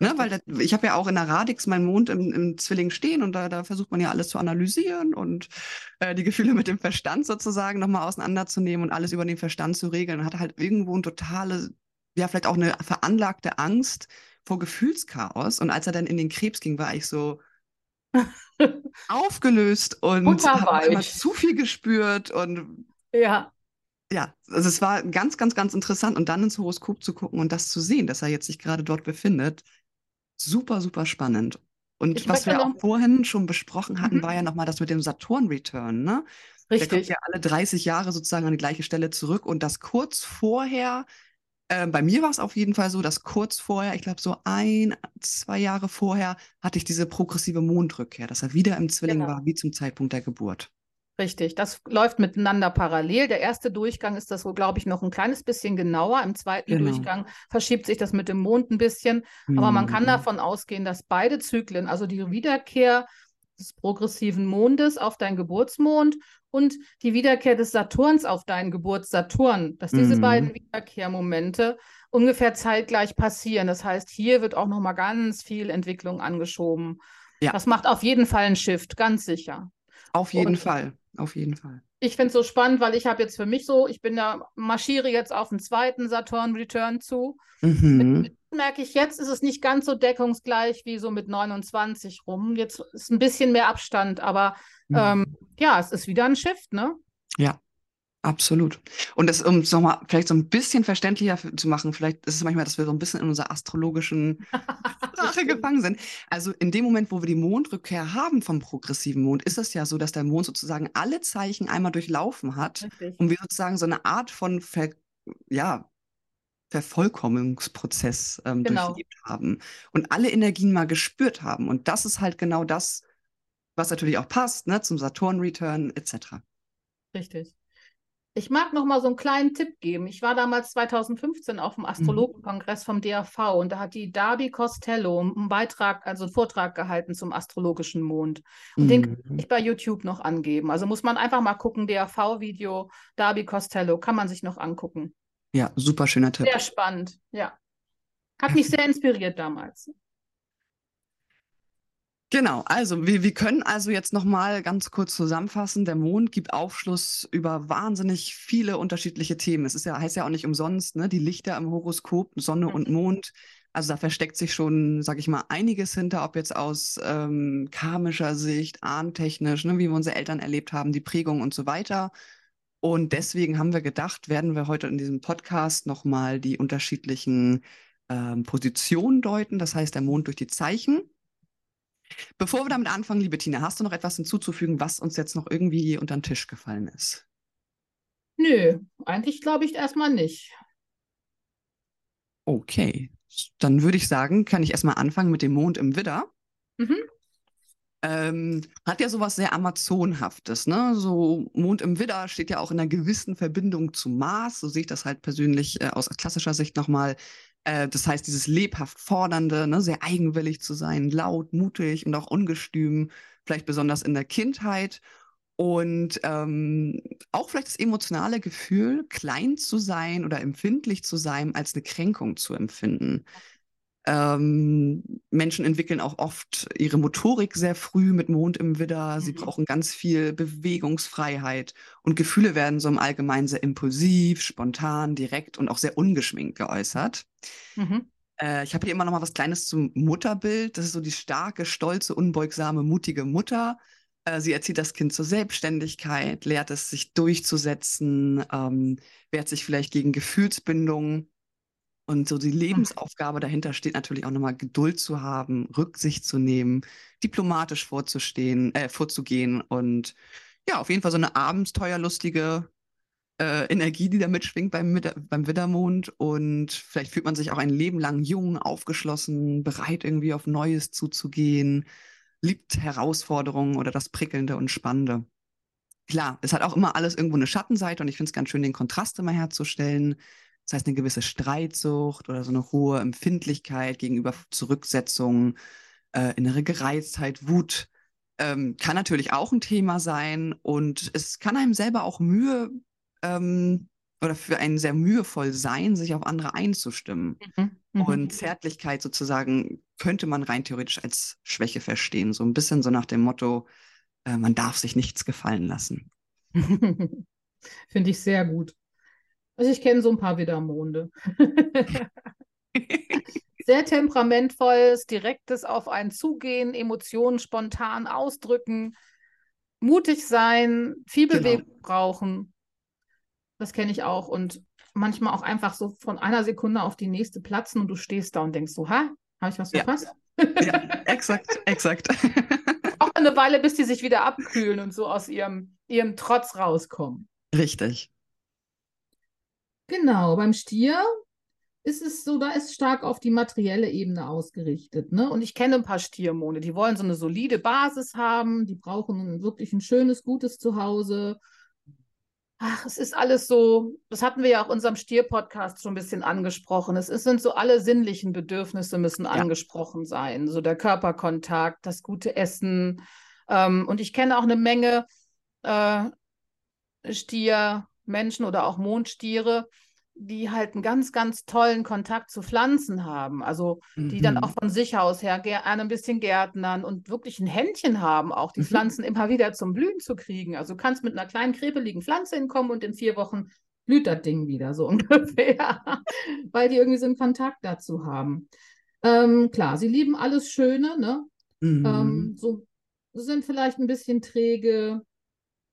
Ne, weil das, ich habe ja auch in der Radix meinen Mond im, im Zwilling stehen und da, da versucht man ja alles zu analysieren und äh, die Gefühle mit dem Verstand sozusagen nochmal auseinanderzunehmen und alles über den Verstand zu regeln. Und hatte halt irgendwo ein totale, ja, vielleicht auch eine veranlagte Angst vor Gefühlschaos. Und als er dann in den Krebs ging, war ich so aufgelöst und habe immer zu viel gespürt und
ja.
Ja, also es war ganz, ganz, ganz interessant und dann ins Horoskop zu gucken und das zu sehen, dass er jetzt sich gerade dort befindet, super, super spannend. Und ich was wir auch vorhin schon besprochen hatten, mhm. war ja nochmal das mit dem Saturn-Return, ne? Richtig. Der kommt ja alle 30 Jahre sozusagen an die gleiche Stelle zurück und das kurz vorher, äh, bei mir war es auf jeden Fall so, dass kurz vorher, ich glaube so ein, zwei Jahre vorher, hatte ich diese progressive Mondrückkehr, dass er wieder im Zwilling genau. war, wie zum Zeitpunkt der Geburt.
Richtig, das läuft miteinander parallel. Der erste Durchgang ist das so, glaube ich, noch ein kleines bisschen genauer. Im zweiten genau. Durchgang verschiebt sich das mit dem Mond ein bisschen. Mhm. Aber man kann mhm. davon ausgehen, dass beide Zyklen, also die Wiederkehr des progressiven Mondes auf deinen Geburtsmond und die Wiederkehr des Saturns auf deinen Geburtssaturn, dass diese mhm. beiden Wiederkehrmomente ungefähr zeitgleich passieren. Das heißt, hier wird auch noch mal ganz viel Entwicklung angeschoben. Ja. Das macht auf jeden Fall einen Shift, ganz sicher.
Auf jeden und Fall auf jeden Fall.
Ich finde es so spannend, weil ich habe jetzt für mich so, ich bin da, marschiere jetzt auf den zweiten Saturn Return zu. Mhm. Merke ich, jetzt ist es nicht ganz so deckungsgleich wie so mit 29 rum. Jetzt ist ein bisschen mehr Abstand, aber mhm. ähm, ja, es ist wieder ein Shift, ne?
Ja, Absolut. Und das, um es nochmal vielleicht so ein bisschen verständlicher zu machen, vielleicht ist es manchmal, dass wir so ein bisschen in unserer astrologischen Sprache gefangen sind. Also in dem Moment, wo wir die Mondrückkehr haben vom progressiven Mond, ist es ja so, dass der Mond sozusagen alle Zeichen einmal durchlaufen hat Richtig. und wir sozusagen so eine Art von Ver ja, Vervollkommnungsprozess ähm, genau. durchlebt haben und alle Energien mal gespürt haben. Und das ist halt genau das, was natürlich auch passt, ne, zum Saturn-Return etc.
Richtig. Ich mag noch mal so einen kleinen Tipp geben. Ich war damals 2015 auf dem mhm. Astrologenkongress vom DAV und da hat die Darby Costello einen Beitrag, also einen Vortrag gehalten zum astrologischen Mond. Und mhm. den kann ich bei YouTube noch angeben. Also muss man einfach mal gucken, DAV-Video, Darby Costello, kann man sich noch angucken.
Ja, super schöner Tipp.
Sehr spannend, ja. Hat mich sehr inspiriert damals.
Genau, also wir, wir können also jetzt nochmal ganz kurz zusammenfassen. Der Mond gibt Aufschluss über wahnsinnig viele unterschiedliche Themen. Es ist ja, heißt ja auch nicht umsonst, ne? Die Lichter im Horoskop, Sonne mhm. und Mond. Also da versteckt sich schon, sag ich mal, einiges hinter, ob jetzt aus ähm, karmischer Sicht, ahntechnisch, ne, wie wir unsere Eltern erlebt haben, die Prägung und so weiter. Und deswegen haben wir gedacht, werden wir heute in diesem Podcast nochmal die unterschiedlichen ähm, Positionen deuten. Das heißt, der Mond durch die Zeichen Bevor wir damit anfangen, liebe Tina, hast du noch etwas hinzuzufügen, was uns jetzt noch irgendwie unter den Tisch gefallen ist?
Nö, eigentlich glaube ich erstmal nicht.
Okay, dann würde ich sagen, kann ich erstmal anfangen mit dem Mond im Widder. Mhm. Ähm, hat ja sowas sehr Amazonhaftes, ne? So Mond im Widder steht ja auch in einer gewissen Verbindung zu Mars. So sehe ich das halt persönlich äh, aus klassischer Sicht nochmal. Äh, das heißt, dieses lebhaft Fordernde, ne, sehr eigenwillig zu sein, laut, mutig und auch ungestüm, vielleicht besonders in der Kindheit. Und ähm, auch vielleicht das emotionale Gefühl, klein zu sein oder empfindlich zu sein, als eine Kränkung zu empfinden. Ähm, Menschen entwickeln auch oft ihre Motorik sehr früh mit Mond im Widder. Sie mhm. brauchen ganz viel Bewegungsfreiheit und Gefühle werden so im Allgemeinen sehr impulsiv, spontan, direkt und auch sehr ungeschminkt geäußert. Mhm. Äh, ich habe hier immer noch mal was Kleines zum Mutterbild. Das ist so die starke, stolze, unbeugsame, mutige Mutter. Äh, sie erzieht das Kind zur Selbstständigkeit, lehrt es, sich durchzusetzen, ähm, wehrt sich vielleicht gegen Gefühlsbindungen und so die Lebensaufgabe dahinter steht natürlich auch nochmal Geduld zu haben, Rücksicht zu nehmen, diplomatisch vorzustehen, äh, vorzugehen und ja, auf jeden Fall so eine abenteuerlustige äh, Energie, die da mitschwingt beim, beim Widdermond. Und vielleicht fühlt man sich auch ein Leben lang jung, aufgeschlossen, bereit, irgendwie auf Neues zuzugehen, liebt Herausforderungen oder das Prickelnde und Spannende. Klar, es hat auch immer alles irgendwo eine Schattenseite und ich finde es ganz schön, den Kontrast immer herzustellen. Das heißt, eine gewisse Streitsucht oder so eine hohe Empfindlichkeit gegenüber Zurücksetzung, äh, innere Gereiztheit, Wut ähm, kann natürlich auch ein Thema sein. Und es kann einem selber auch Mühe ähm, oder für ein sehr mühevoll Sein, sich auf andere einzustimmen.
Mhm. Mhm.
Und Zärtlichkeit sozusagen könnte man rein theoretisch als Schwäche verstehen. So ein bisschen so nach dem Motto, äh, man darf sich nichts gefallen lassen.
Finde ich sehr gut. Also ich kenne so ein paar Widdermonde. sehr temperamentvolles, direktes auf einen zugehen, Emotionen spontan ausdrücken, mutig sein, viel
Genau.
Bewegung brauchen. Das kenne ich auch. Und manchmal auch einfach so von einer Sekunde auf die nächste platzen und du stehst da und denkst so, ha, habe ich was
Ja.
verpasst?
Ja, exakt, exakt.
Auch eine Weile, bis die sich wieder abkühlen und so aus ihrem, ihrem Trotz rauskommen.
Richtig.
Genau, beim Stier ist es so, da ist stark auf die materielle Ebene ausgerichtet. Ne? Und ich kenne ein paar Stiermonde, die wollen so eine solide Basis haben, die brauchen wirklich ein schönes, gutes Zuhause. Ach, es ist alles so, das hatten wir ja auch in unserem Stier-Podcast schon ein bisschen angesprochen. Es sind so alle sinnlichen Bedürfnisse müssen angesprochen sein. So der Körperkontakt, das gute Essen. Ähm, und ich kenne auch eine Menge äh, Stiermenschen oder auch Mondstiere, die halt einen ganz, ganz tollen Kontakt zu Pflanzen haben. Also die dann
Mhm.
auch von sich aus her gerne ein bisschen gärtnern und wirklich ein Händchen haben, auch die
Mhm.
Pflanzen immer wieder zum Blühen zu kriegen. Also du kannst mit einer kleinen krepeligen Pflanze hinkommen und in vier Wochen blüht das Ding wieder, so ungefähr, weil die irgendwie so einen Kontakt dazu haben. Ähm, klar, sie lieben alles Schöne, ne?
Mhm.
Ähm, so sind vielleicht ein bisschen träge,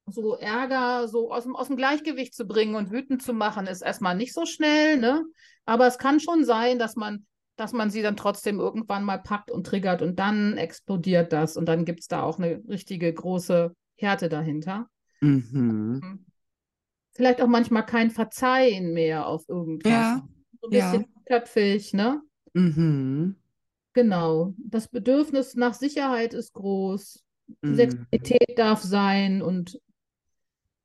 so Ärger so aus dem, aus dem Gleichgewicht zu bringen und wütend zu machen, ist erstmal nicht so schnell, ne? Aber es kann schon sein, dass man, dass man sie dann trotzdem irgendwann mal packt und triggert und dann explodiert das und dann gibt es da auch eine richtige große Härte dahinter.
Mhm.
Vielleicht auch manchmal kein Verzeihen mehr auf irgendwas.
Ja,
So ein
ja.
bisschen köpfig, ne?
Mhm.
Genau. Das Bedürfnis nach Sicherheit ist groß.
Mhm.
Sexualität darf sein und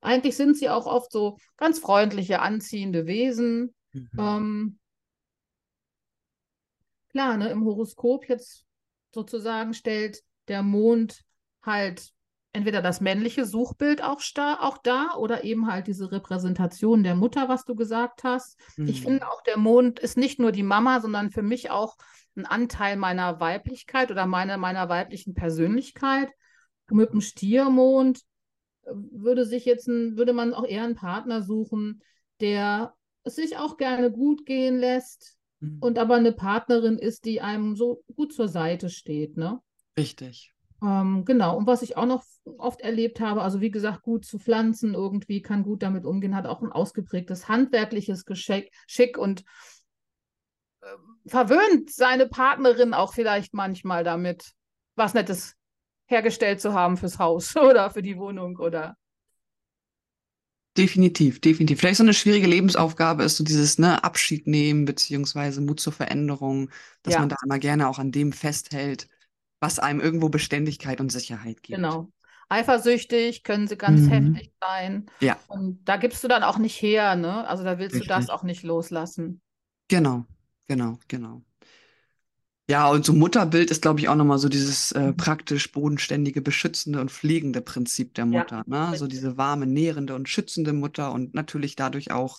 eigentlich sind sie auch oft so ganz freundliche, anziehende Wesen.
Mhm.
Ähm, klar, ne, im Horoskop jetzt sozusagen stellt der Mond halt entweder das männliche Suchbild auch, auch da oder eben halt diese Repräsentation der Mutter, was du gesagt hast. Ich
Mhm.
finde auch, der Mond ist nicht nur die Mama, sondern für mich auch ein Anteil meiner Weiblichkeit oder meiner, meiner weiblichen Persönlichkeit. Mit dem Stiermond würde sich jetzt ein, würde man auch eher einen Partner suchen, der es sich auch gerne gut gehen lässt
Mhm.
und aber eine Partnerin ist, die einem so gut zur Seite steht, ne?
Richtig.
Ähm, genau, und was ich auch noch oft erlebt habe, also wie gesagt, gut zu pflanzen irgendwie, kann gut damit umgehen, hat auch ein ausgeprägtes handwerkliches Geschick Schick und äh, verwöhnt seine Partnerin auch vielleicht manchmal damit, was Nettes hergestellt zu haben fürs Haus oder für die Wohnung oder
Definitiv, definitiv. Vielleicht so eine schwierige Lebensaufgabe ist so dieses ne, Abschied nehmen, beziehungsweise Mut zur Veränderung, dass
Ja.
man da immer gerne auch an dem festhält, was einem irgendwo Beständigkeit und Sicherheit gibt.
genau. Eifersüchtig können sie ganz
Mhm.
heftig sein.
Ja.
Und da gibst du dann auch nicht her, ne? Also da willst du das
Richtig.
auch nicht loslassen.
Genau, genau, genau. Ja, und so Mutterbild ist, glaube ich, auch nochmal so dieses äh, praktisch bodenständige, beschützende und pflegende Prinzip der
Ja,
Mutter. Ne? So diese warme, nährende und schützende Mutter und natürlich dadurch auch,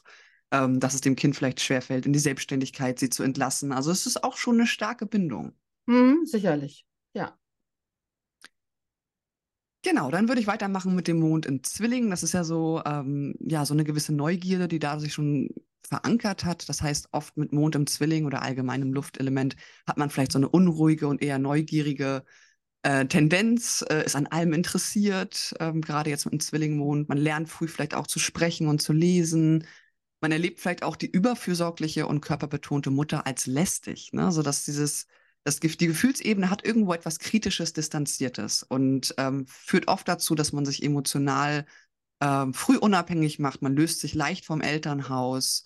ähm, dass es dem Kind vielleicht schwerfällt, in die Selbstständigkeit sie zu entlassen. Also es ist auch schon eine starke Bindung.
Mhm, sicherlich. Ja.
Genau, dann würde ich weitermachen mit dem Mond in Zwillingen. Das ist ja so, ähm, ja, so eine gewisse Neugierde, die da sich schon verankert hat. Das heißt, oft mit Mond im Zwilling oder allgemeinem Luftelement hat man vielleicht so eine unruhige und eher neugierige äh, Tendenz, äh, ist an allem interessiert, ähm, gerade jetzt mit dem Zwillingmond. Man lernt früh vielleicht auch zu sprechen und zu lesen. Man erlebt vielleicht auch die überfürsorgliche und körperbetonte Mutter als lästig, ne? sodass dieses das, die Gefühlsebene hat irgendwo etwas Kritisches, Distanziertes und ähm, führt oft dazu, dass man sich emotional ähm, früh unabhängig macht. Man löst sich leicht vom Elternhaus.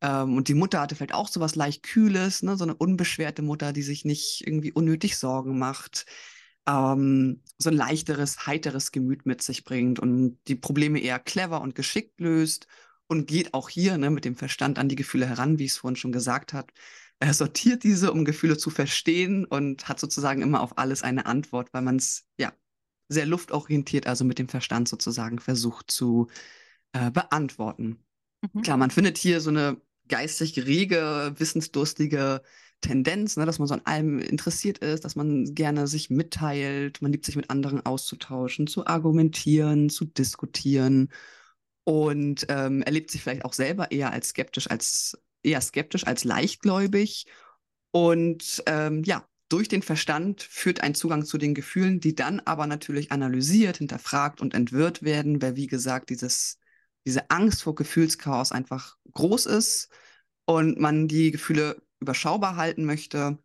Ähm, und die Mutter hatte vielleicht auch so was leicht Kühles, ne? so eine unbeschwerte Mutter, die sich nicht irgendwie unnötig Sorgen macht. Ähm, so ein leichteres, heiteres Gemüt mit sich bringt und die Probleme eher clever und geschickt löst und geht auch hier ne, mit dem Verstand an die Gefühle heran, wie ich es vorhin schon gesagt habe. Er sortiert diese, um Gefühle zu verstehen und hat sozusagen immer auf alles eine Antwort, weil man es ja sehr luftorientiert, also mit dem Verstand sozusagen versucht zu äh, beantworten. Mhm. Klar, man findet hier so eine geistig rege, wissensdurstige Tendenz, ne, dass man so an allem interessiert ist, dass man gerne sich mitteilt, man liebt sich mit anderen auszutauschen, zu argumentieren, zu diskutieren und ähm, erlebt sich vielleicht auch selber eher als skeptisch als eher skeptisch als leichtgläubig und ähm, ja durch den Verstand führt ein Zugang zu den Gefühlen, die dann aber natürlich analysiert, hinterfragt und entwirrt werden, weil wie gesagt dieses diese Angst vor Gefühlschaos einfach groß ist und man die Gefühle überschaubar halten möchte,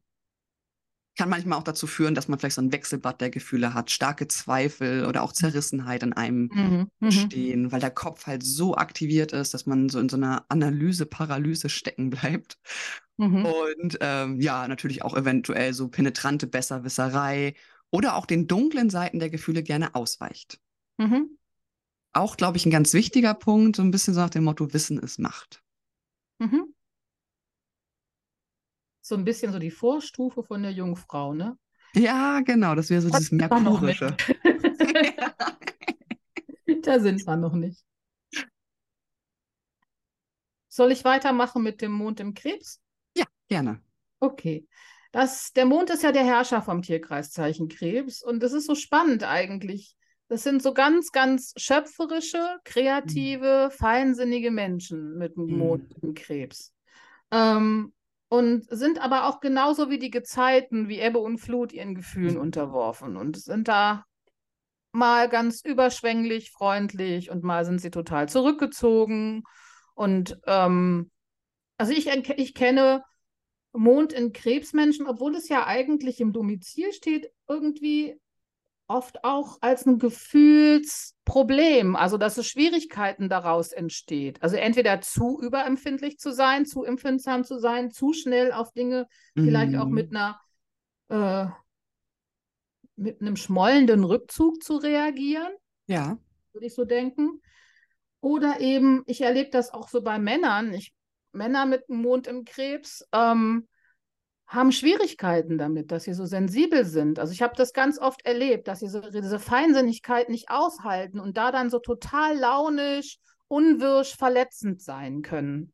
kann manchmal auch dazu führen, dass man vielleicht so ein Wechselbad der Gefühle hat, starke Zweifel oder auch Zerrissenheit in einem mhm, mhm. stehen, weil der Kopf halt so aktiviert ist, dass man so in so einer Analyse-Paralyse stecken bleibt. Mhm. Und ähm, ja, natürlich auch eventuell so penetrante Besserwisserei oder auch den dunklen Seiten der Gefühle gerne ausweicht. Mhm. Auch, glaube ich, ein ganz wichtiger Punkt, so ein bisschen so nach dem Motto, Wissen ist Macht. Mhm
so ein bisschen so die Vorstufe von der Jungfrau, ne?
Ja, genau, das wäre so das dieses Merkurische.
da sind wir noch nicht. Soll ich weitermachen mit dem Mond im Krebs?
Gerne.
Okay. Das, der Mond ist ja der Herrscher vom Tierkreiszeichen Krebs und das ist so spannend eigentlich. Das sind so ganz, ganz schöpferische, kreative, mhm. feinsinnige Menschen mit dem Mond mhm. im Krebs. Ähm, und sind aber auch genauso wie die Gezeiten, wie Ebbe und Flut, ihren Gefühlen unterworfen und sind da mal ganz überschwänglich, freundlich und mal sind sie total zurückgezogen. Und ähm, also ich, ich kenne Mond in Krebsmenschen, obwohl es ja eigentlich im Domizil steht, irgendwie oft auch als ein Gefühlsproblem, also dass es Schwierigkeiten daraus entsteht. Also entweder zu überempfindlich zu sein, zu empfindsam zu sein, zu schnell auf Dinge, mhm. vielleicht auch mit einer äh, mit einem schmollenden Rückzug zu reagieren.
Ja.
Würde ich so denken. Oder eben, ich erlebe das auch so bei Männern. Ich, Männer mit einem Mond im Krebs, ähm, haben Schwierigkeiten damit, dass sie so sensibel sind. Also ich habe das ganz oft erlebt, dass sie so, diese Feinsinnigkeit nicht aushalten und da dann so total launisch, unwirsch, verletzend sein können.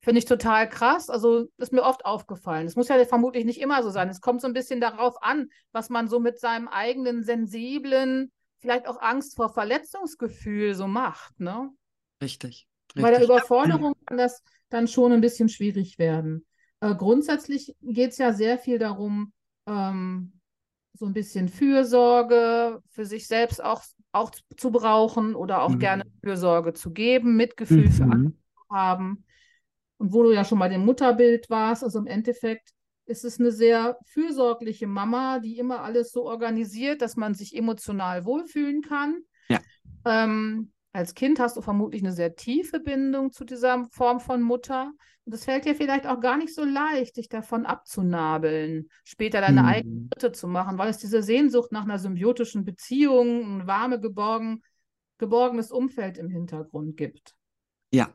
Finde ich total krass. Also ist mir oft aufgefallen. Es muss ja vermutlich nicht immer so sein. Es kommt so ein bisschen darauf an, was man so mit seinem eigenen sensiblen, vielleicht auch Angst vor Verletzungsgefühl so macht. Ne?
Richtig.
richtig. Bei der Überforderung kann das dann schon ein bisschen schwierig werden. Äh, grundsätzlich geht es ja sehr viel darum, ähm, so ein bisschen Fürsorge für sich selbst auch, auch zu brauchen oder auch mhm. gerne Fürsorge zu geben, Mitgefühl mhm. für andere zu haben. Und wo du ja schon mal dem Mutterbild warst, also im Endeffekt ist es eine sehr fürsorgliche Mama, die immer alles so organisiert, dass man sich emotional wohlfühlen kann.
Ja.
Ähm, als Kind hast du vermutlich eine sehr tiefe Bindung zu dieser Form von Mutter. Und es fällt dir vielleicht auch gar nicht so leicht, dich davon abzunabeln, später deine mhm. eigenen Schritte zu machen, weil es diese Sehnsucht nach einer symbiotischen Beziehung, ein warme, geborgen, geborgenes Umfeld im Hintergrund gibt.
Ja.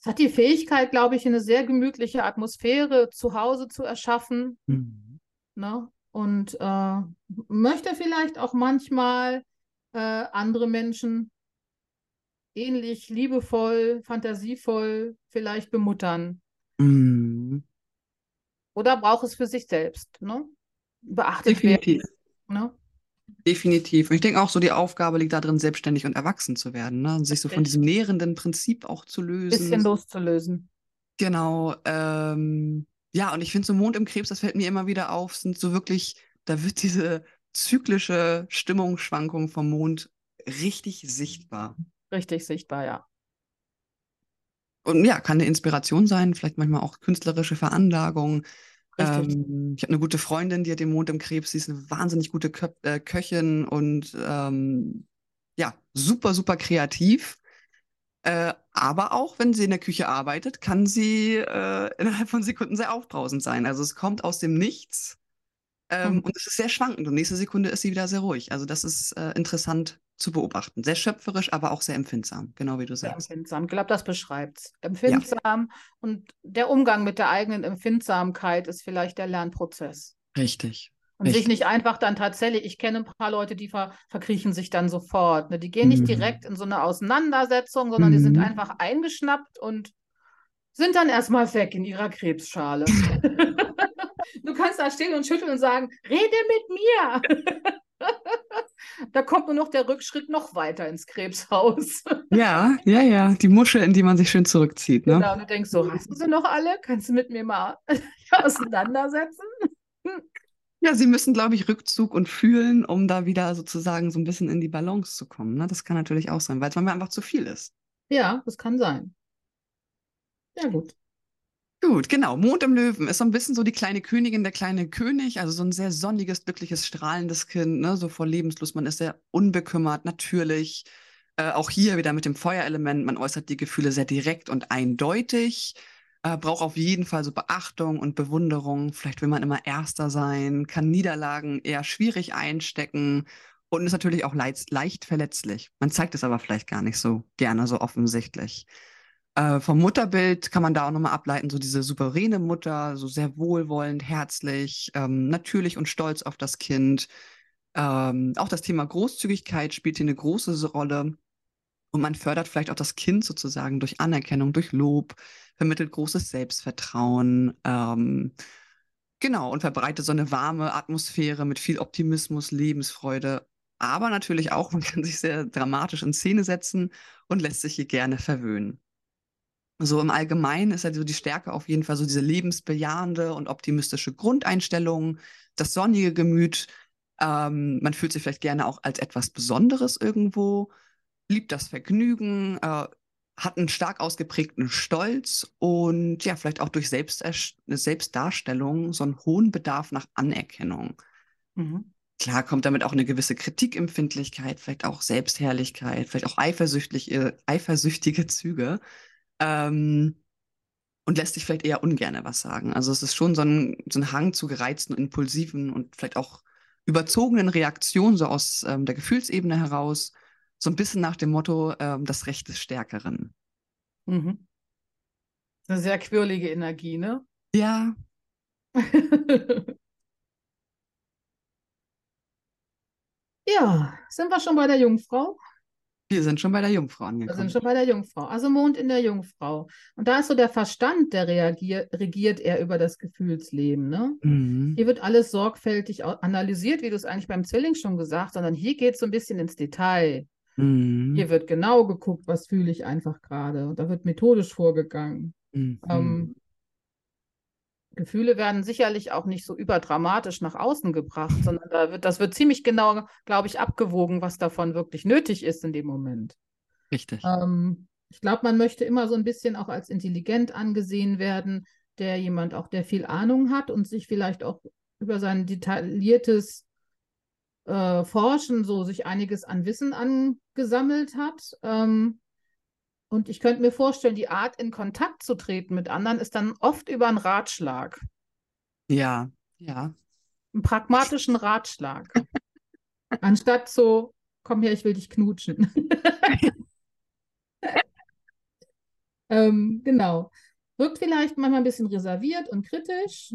Es hat die Fähigkeit, glaube ich, eine sehr gemütliche Atmosphäre zu Hause zu erschaffen. Mhm. Ne? Und äh, möchte vielleicht auch manchmal äh, andere Menschen ähnlich liebevoll, fantasievoll vielleicht bemuttern. Mhm. Oder braucht es für sich selbst, ne? Beachtet
Definitiv. werden. Ne? Definitiv. Und ich denke auch so, die Aufgabe liegt darin, selbstständig und erwachsen zu werden, ne? Und sich so von diesem nährenden Prinzip auch zu lösen.
Bisschen loszulösen.
Genau. Ähm, ja, und ich finde so Mond im Krebs, das fällt mir immer wieder auf, sind so wirklich, da wird diese zyklische Stimmungsschwankung vom Mond richtig sichtbar
richtig sichtbar, ja.
Und ja, kann eine Inspiration sein, vielleicht manchmal auch künstlerische Veranlagung. Ähm, ich habe eine gute Freundin, die hat den Mond im Krebs, sie ist eine wahnsinnig gute Kö äh, Köchin und ähm, ja, super, super kreativ. Äh, aber auch wenn sie in der Küche arbeitet, kann sie äh, innerhalb von Sekunden sehr aufbrausend sein. Also es kommt aus dem Nichts ähm, mhm. und es ist sehr schwankend und nächste Sekunde ist sie wieder sehr ruhig. Also das ist äh, interessant zu beobachten. Sehr schöpferisch, aber auch sehr empfindsam, genau wie du sagst.
Sehr empfindsam, ich glaube, das beschreibt es. Empfindsam ja. und der Umgang mit der eigenen Empfindsamkeit ist vielleicht der Lernprozess.
Richtig,
Und sich nicht einfach dann tatsächlich, ich kenne ein paar Leute, die ver, verkriechen sich dann sofort. Ne? Die gehen nicht mhm. direkt in so eine Auseinandersetzung, sondern mhm. die sind mhm. einfach eingeschnappt und sind dann erstmal weg in ihrer Krebsschale. du kannst da stehen und schütteln und sagen, rede mit mir. da kommt nur noch der Rückschritt noch weiter ins Krebshaus.
ja, ja, ja. Die Muschel, in die man sich schön zurückzieht. Ne?
Genau, und du denkst so, hast du sie noch alle? Kannst du mit mir mal auseinandersetzen?
Ja, sie müssen, glaube ich, Rückzug und fühlen, um da wieder sozusagen so ein bisschen in die Balance zu kommen. Ne? Das kann natürlich auch sein, weil es manchmal einfach zu viel ist.
Ja, das kann sein. Ja, gut.
Gut, genau. Mond im Löwen ist so ein bisschen so die kleine Königin, der kleine König, also so ein sehr sonniges, glückliches, strahlendes Kind, ne? so vor Lebenslust. Man ist sehr unbekümmert, natürlich. Äh, auch hier wieder mit dem Feuerelement, man äußert die Gefühle sehr direkt und eindeutig äh, braucht auf jeden Fall so Beachtung und Bewunderung. Vielleicht will man immer Erster sein, kann Niederlagen eher schwierig einstecken und ist natürlich auch leicht, leicht verletzlich. Man zeigt es aber vielleicht gar nicht so gerne, so offensichtlich. Äh, vom Mutterbild kann man da auch nochmal ableiten, so diese souveräne Mutter, so sehr wohlwollend, herzlich, ähm, natürlich und stolz auf das Kind. Ähm, auch das Thema Großzügigkeit spielt hier eine große Rolle. Und man fördert vielleicht auch das Kind sozusagen durch Anerkennung, durch Lob, vermittelt großes Selbstvertrauen. Ähm, genau, und verbreitet so eine warme Atmosphäre mit viel Optimismus, Lebensfreude. Aber natürlich auch, man kann sich sehr dramatisch in Szene setzen und lässt sich hier gerne verwöhnen. So im Allgemeinen ist ja so die Stärke auf jeden Fall so diese lebensbejahende und optimistische Grundeinstellung, das sonnige Gemüt. Ähm, man fühlt sich vielleicht gerne auch als etwas Besonderes irgendwo liebt das Vergnügen, äh, hat einen stark ausgeprägten Stolz und ja, vielleicht auch durch Selbst Selbstdarstellung so einen hohen Bedarf nach Anerkennung. Mhm. Klar kommt damit auch eine gewisse Kritikempfindlichkeit, vielleicht auch Selbstherrlichkeit, vielleicht auch eifersüchtige, eifersüchtige Züge. Ähm, und lässt sich vielleicht eher ungern was sagen. Also es ist schon so ein, so ein Hang zu gereizten, impulsiven und vielleicht auch überzogenen Reaktionen, so aus ähm, der Gefühlsebene heraus so ein bisschen nach dem Motto, ähm, das Recht des Stärkeren.
Mhm. Eine sehr quirlige Energie, ne?
Ja.
ja, sind wir schon bei der Jungfrau?
Wir sind schon bei der Jungfrau angekommen.
Wir sind schon bei der Jungfrau. Also Mond in der Jungfrau. Und da ist so der Verstand, der reagiert, regiert er über das Gefühlsleben. Ne? Mhm. Hier wird alles sorgfältig analysiert, wie du es eigentlich beim Zwilling schon gesagt hast, sondern hier geht es so ein bisschen ins Detail. Mhm. Hier wird genau geguckt, was fühle ich einfach gerade. Und da wird methodisch vorgegangen. Mhm. Ähm, Gefühle werden sicherlich auch nicht so überdramatisch nach außen gebracht, sondern da wird, das wird ziemlich genau, glaube ich, abgewogen, was davon wirklich nötig ist in dem Moment.
Richtig.
Ähm, ich glaube, man möchte immer so ein bisschen auch als intelligent angesehen werden, der jemand auch, der viel Ahnung hat und sich vielleicht auch über sein detailliertes äh, Forschen so sich einiges an Wissen angesammelt hat. Ähm, und ich könnte mir vorstellen, die Art, in Kontakt zu treten mit anderen, ist dann oft über einen Ratschlag.
Ja, ja.
Einen pragmatischen Ratschlag. Anstatt so, komm her, ich will dich knutschen. ähm, genau. Wirkt vielleicht manchmal ein bisschen reserviert und kritisch.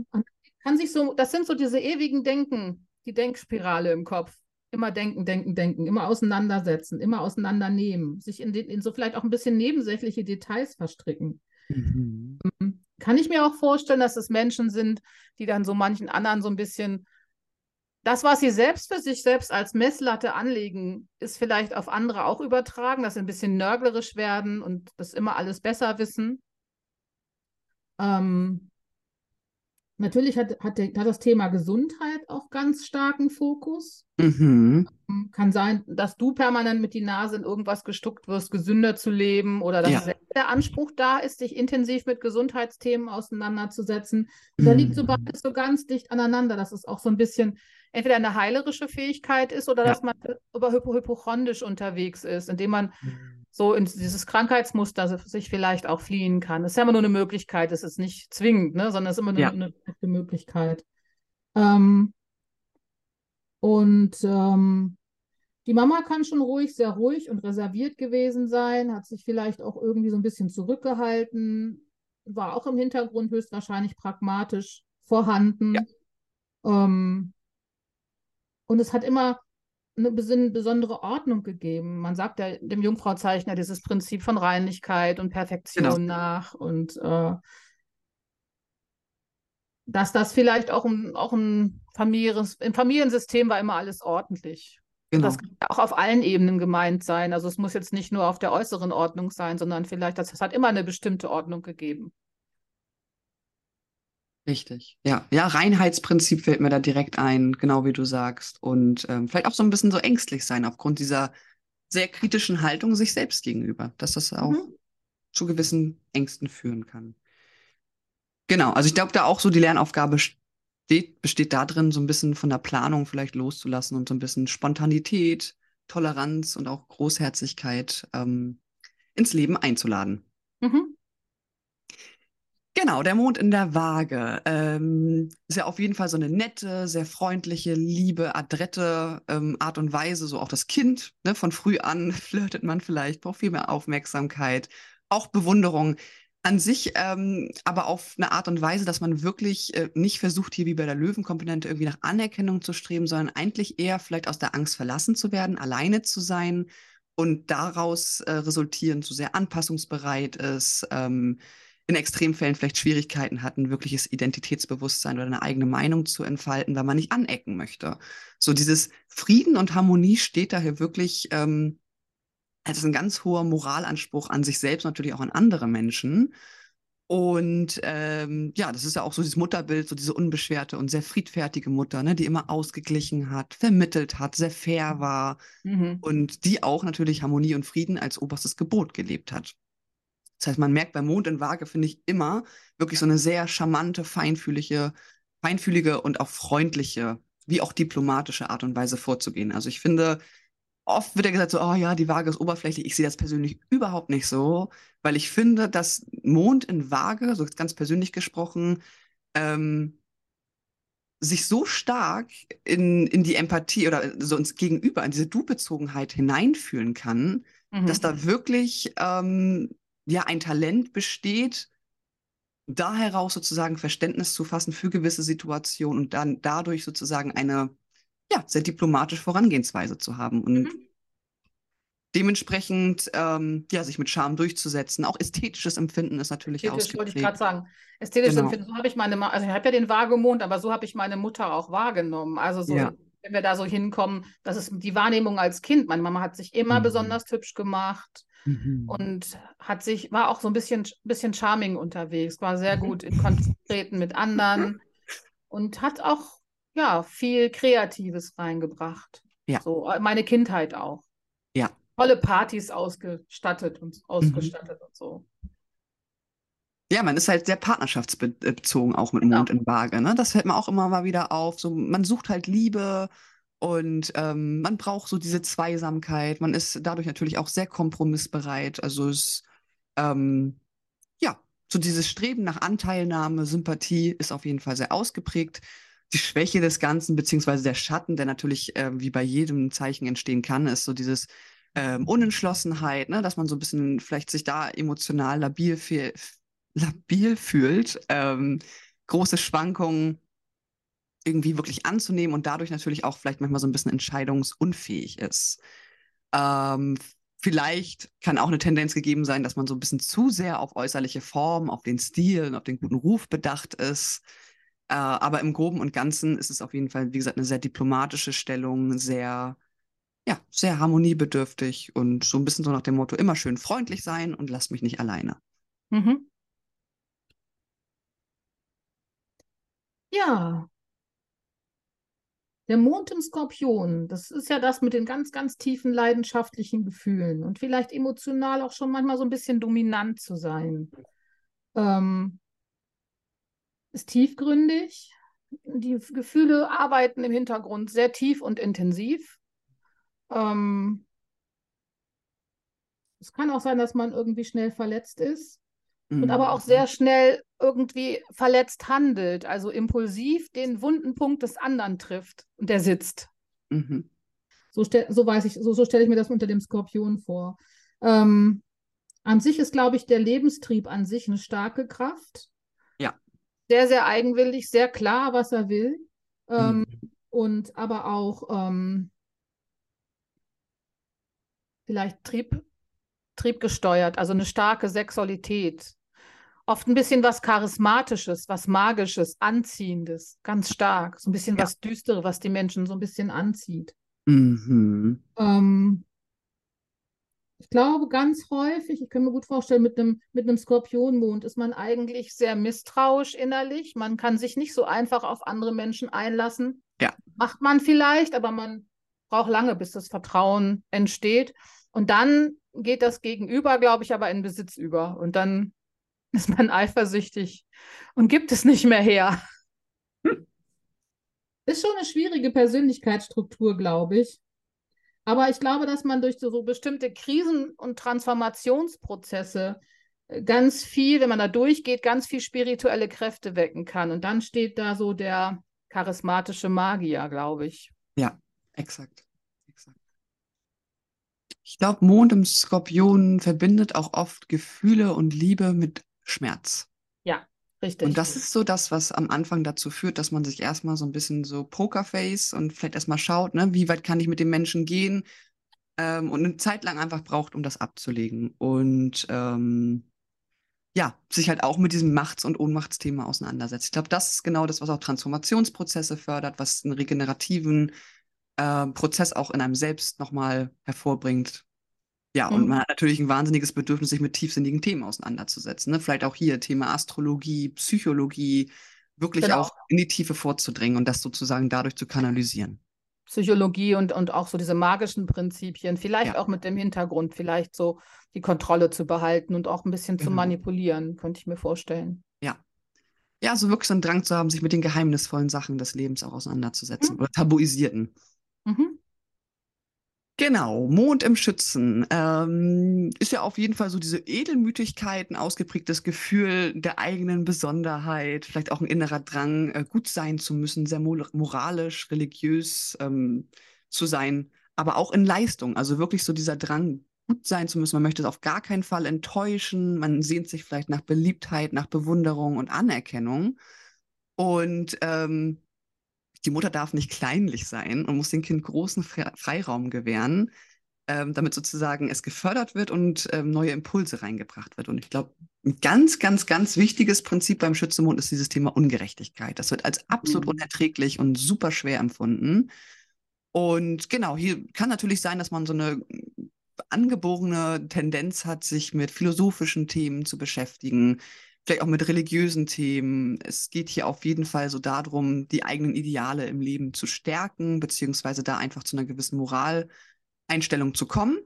Kann sich so, das sind so diese ewigen Denken, die Denkspirale im Kopf. Immer denken, denken, denken, immer auseinandersetzen, immer auseinandernehmen, sich in, den, in so vielleicht auch ein bisschen nebensächliche Details verstricken. Mhm. Ähm, kann ich mir auch vorstellen, dass es Menschen sind, die dann so manchen anderen so ein bisschen das, was sie selbst für sich selbst als Messlatte anlegen, ist vielleicht auf andere auch übertragen, dass sie ein bisschen nörglerisch werden und das immer alles besser wissen. Ähm, Natürlich hat, hat, hat das Thema Gesundheit auch ganz starken Fokus. Mhm. Ähm, kann sein, dass du permanent mit die Nase in irgendwas gestuckt wirst, gesünder zu leben oder dass ja. der Anspruch da ist, dich intensiv mit Gesundheitsthemen auseinanderzusetzen. Mhm. Da liegt so beides so ganz dicht aneinander, dass es auch so ein bisschen entweder eine heilerische Fähigkeit ist oder ja. dass man über hypochondrisch unterwegs ist, indem man mhm so in dieses Krankheitsmuster sich vielleicht auch fliehen kann. Es ist ja immer nur eine Möglichkeit, es ist nicht zwingend, ne, sondern es ist immer nur ja. eine, eine Möglichkeit. Ähm, und ähm, die Mama kann schon ruhig, sehr ruhig und reserviert gewesen sein, hat sich vielleicht auch irgendwie so ein bisschen zurückgehalten, war auch im Hintergrund höchstwahrscheinlich pragmatisch vorhanden. Ja. Ähm, Und es hat immer eine besondere Ordnung gegeben. Man sagt ja dem Jungfrauzeichner dieses Prinzip von Reinlichkeit und Perfektion genau. nach und äh, dass das vielleicht auch ein, auch ein Families, im Familiensystem war immer alles ordentlich. Genau. Das kann auch auf allen Ebenen gemeint sein. Also es muss jetzt nicht nur auf der äußeren Ordnung sein, sondern vielleicht, das, das hat immer eine bestimmte Ordnung gegeben.
Richtig, ja. Ja, Reinheitsprinzip fällt mir da direkt ein, genau wie du sagst. Und ähm, vielleicht auch so ein bisschen so ängstlich sein aufgrund dieser sehr kritischen Haltung sich selbst gegenüber, dass das auch mhm. zu gewissen Ängsten führen kann. Genau, also ich glaube, da auch so die Lernaufgabe steht, besteht darin, so ein bisschen von der Planung vielleicht loszulassen und so ein bisschen Spontanität, Toleranz und auch Großherzigkeit ähm, ins Leben einzuladen. Mhm. Genau, der Mond in der Waage. Ähm, ist ja auf jeden Fall so eine nette, sehr freundliche, liebe, adrette ähm, Art und Weise. So auch das Kind, ne, von früh an flirtet man vielleicht, braucht viel mehr Aufmerksamkeit, auch Bewunderung an sich, ähm, aber auf eine Art und Weise, dass man wirklich äh, nicht versucht, hier wie bei der Löwenkomponente irgendwie nach Anerkennung zu streben, sondern eigentlich eher vielleicht aus der Angst verlassen zu werden, alleine zu sein und daraus äh, resultierend so sehr anpassungsbereit ist. In Extremfällen vielleicht Schwierigkeiten hatten, wirkliches Identitätsbewusstsein oder eine eigene Meinung zu entfalten, weil man nicht anecken möchte. So dieses Frieden und Harmonie steht daher wirklich ähm, als ein ganz hoher Moralanspruch an sich selbst, natürlich auch an andere Menschen. Und ähm, ja, das ist ja auch so dieses Mutterbild, so diese unbeschwerte und sehr friedfertige Mutter, ne, die immer ausgeglichen hat, vermittelt hat, sehr fair war mhm. und die auch natürlich Harmonie und Frieden als oberstes Gebot gelebt hat. Das heißt, man merkt beim Mond in Waage, finde ich, immer wirklich so eine sehr charmante, feinfühlige, feinfühlige und auch freundliche, wie auch diplomatische Art und Weise vorzugehen. Also ich finde, oft wird ja gesagt so, oh ja, die Waage ist oberflächlich. Ich sehe das persönlich überhaupt nicht so, weil ich finde, dass Mond in Waage, so ganz persönlich gesprochen, ähm, sich so stark in, in die Empathie oder so ins Gegenüber, in diese Du-Bezogenheit hineinfühlen kann, mhm. dass da wirklich ähm, ja ein Talent besteht, da heraus sozusagen Verständnis zu fassen für gewisse Situationen und dann dadurch sozusagen eine ja, sehr diplomatische Vorangehensweise zu haben und mhm. dementsprechend ähm, ja, sich mit Charme durchzusetzen. Auch ästhetisches Empfinden ist natürlich
Ästhetisch wollte ich gerade sagen. Ästhetisches genau. Empfinden, so habe ich meine, also ich habe ja den Waagemond, aber so habe ich meine Mutter auch wahrgenommen. Also so, ja. wenn wir da so hinkommen, das ist die Wahrnehmung als Kind. Meine Mama hat sich immer mhm. besonders hübsch gemacht. Mhm. Und hat sich, war auch so ein bisschen, bisschen charming unterwegs, war sehr gut in Kontakten mit anderen und hat auch ja viel Kreatives reingebracht. Ja. So, äh, meine Kindheit auch.
Ja.
Tolle Partys ausgestattet und ausgestattet mhm. und so.
Ja, man ist halt sehr partnerschaftsbezogen auch mit genau. Mond in Waage. Ne? Das fällt mir auch immer mal wieder auf. So, man sucht halt Liebe, und ähm, man braucht so diese Zweisamkeit. Man ist dadurch natürlich auch sehr kompromissbereit. Also es, ähm, ja, so dieses Streben nach Anteilnahme, Sympathie ist auf jeden Fall sehr ausgeprägt. Die Schwäche des Ganzen, beziehungsweise der Schatten, der natürlich äh, wie bei jedem Zeichen entstehen kann, ist so dieses ähm, Unentschlossenheit, ne? dass man so ein bisschen vielleicht sich da emotional labil, labil fühlt. Ähm, große Schwankungen irgendwie wirklich anzunehmen und dadurch natürlich auch vielleicht manchmal so ein bisschen entscheidungsunfähig ist. Ähm, vielleicht kann auch eine Tendenz gegeben sein, dass man so ein bisschen zu sehr auf äußerliche Form, auf den Stil auf den guten Ruf bedacht ist. Äh, aber im Groben und Ganzen ist es auf jeden Fall, wie gesagt, eine sehr diplomatische Stellung, sehr, ja, sehr harmoniebedürftig und so ein bisschen so nach dem Motto, immer schön freundlich sein und lass mich nicht alleine. Mhm.
Ja, der Mond im Skorpion, das ist ja das mit den ganz, ganz tiefen leidenschaftlichen Gefühlen und vielleicht emotional auch schon manchmal so ein bisschen dominant zu sein. Ähm, ist tiefgründig. Die Gefühle arbeiten im Hintergrund sehr tief und intensiv. Ähm, es kann auch sein, dass man irgendwie schnell verletzt ist mhm. und aber auch sehr schnell irgendwie verletzt handelt, also impulsiv den wunden Punkt des anderen trifft und der sitzt. Mhm. So, so weiß ich, so, so stelle ich mir das unter dem Skorpion vor. Ähm, an sich ist, glaube ich, der Lebenstrieb an sich eine starke Kraft.
Ja.
Sehr, sehr eigenwillig, sehr klar, was er will. Ähm, mhm. und aber auch ähm, vielleicht Trieb, triebgesteuert, also eine starke Sexualität. Oft ein bisschen was Charismatisches, was Magisches, Anziehendes, ganz stark. So ein bisschen ja. was Düstere, was die Menschen so ein bisschen anzieht. Mhm. Ähm, ich glaube, ganz häufig, ich kann mir gut vorstellen, mit einem, mit einem Skorpionmond ist man eigentlich sehr misstrauisch innerlich. Man kann sich nicht so einfach auf andere Menschen einlassen.
Ja.
Macht man vielleicht, aber man braucht lange, bis das Vertrauen entsteht. Und dann geht das Gegenüber, glaube ich, aber in Besitz über. Und dann ist man eifersüchtig und gibt es nicht mehr her. Hm. Ist schon eine schwierige Persönlichkeitsstruktur, glaube ich. Aber ich glaube, dass man durch so, so bestimmte Krisen- und Transformationsprozesse äh, ganz viel, wenn man da durchgeht, ganz viel spirituelle Kräfte wecken kann. Und dann steht da so der charismatische Magier, glaube ich.
Ja, exakt. exakt. Ich glaube, Mond im Skorpion verbindet auch oft Gefühle und Liebe mit Schmerz.
Ja, richtig.
Und das ist so das, was am Anfang dazu führt, dass man sich erstmal so ein bisschen so Pokerface und vielleicht erstmal schaut, ne, wie weit kann ich mit dem Menschen gehen ähm, und eine Zeit lang einfach braucht, um das abzulegen. Und ähm, ja, sich halt auch mit diesem Machts- und Ohnmachtsthema auseinandersetzt. Ich glaube, das ist genau das, was auch Transformationsprozesse fördert, was einen regenerativen äh, Prozess auch in einem selbst nochmal hervorbringt. Ja, mhm. und man hat natürlich ein wahnsinniges Bedürfnis, sich mit tiefsinnigen Themen auseinanderzusetzen. Ne? Vielleicht auch hier Thema Astrologie, Psychologie, wirklich genau. auch in die Tiefe vorzudringen und das sozusagen dadurch zu kanalisieren.
Psychologie und, und auch so diese magischen Prinzipien, vielleicht ja. auch mit dem Hintergrund, vielleicht so die Kontrolle zu behalten und auch ein bisschen genau. zu manipulieren, könnte ich mir vorstellen.
Ja. Ja, so wirklich so einen Drang zu haben, sich mit den geheimnisvollen Sachen des Lebens auch auseinanderzusetzen mhm. oder tabuisierten. Genau, Mond im Schützen ähm, ist ja auf jeden Fall so diese Edelmütigkeit, ein ausgeprägtes Gefühl der eigenen Besonderheit, vielleicht auch ein innerer Drang, äh, gut sein zu müssen, sehr moralisch, religiös ähm, zu sein, aber auch in Leistung. Also wirklich so dieser Drang, gut sein zu müssen. Man möchte es auf gar keinen Fall enttäuschen. Man sehnt sich vielleicht nach Beliebtheit, nach Bewunderung und Anerkennung. Und ähm, die Mutter darf nicht kleinlich sein und muss dem Kind großen Freiraum gewähren, ähm, damit sozusagen es gefördert wird und ähm, neue Impulse reingebracht wird. Und ich glaube, ein ganz, ganz, ganz wichtiges Prinzip beim Schützemond ist dieses Thema Ungerechtigkeit. Das wird als absolut mhm. unerträglich und super schwer empfunden. Und genau, hier kann natürlich sein, dass man so eine angeborene Tendenz hat, sich mit philosophischen Themen zu beschäftigen, vielleicht auch mit religiösen Themen. Es geht hier auf jeden Fall so darum, die eigenen Ideale im Leben zu stärken, beziehungsweise da einfach zu einer gewissen Moraleinstellung zu kommen.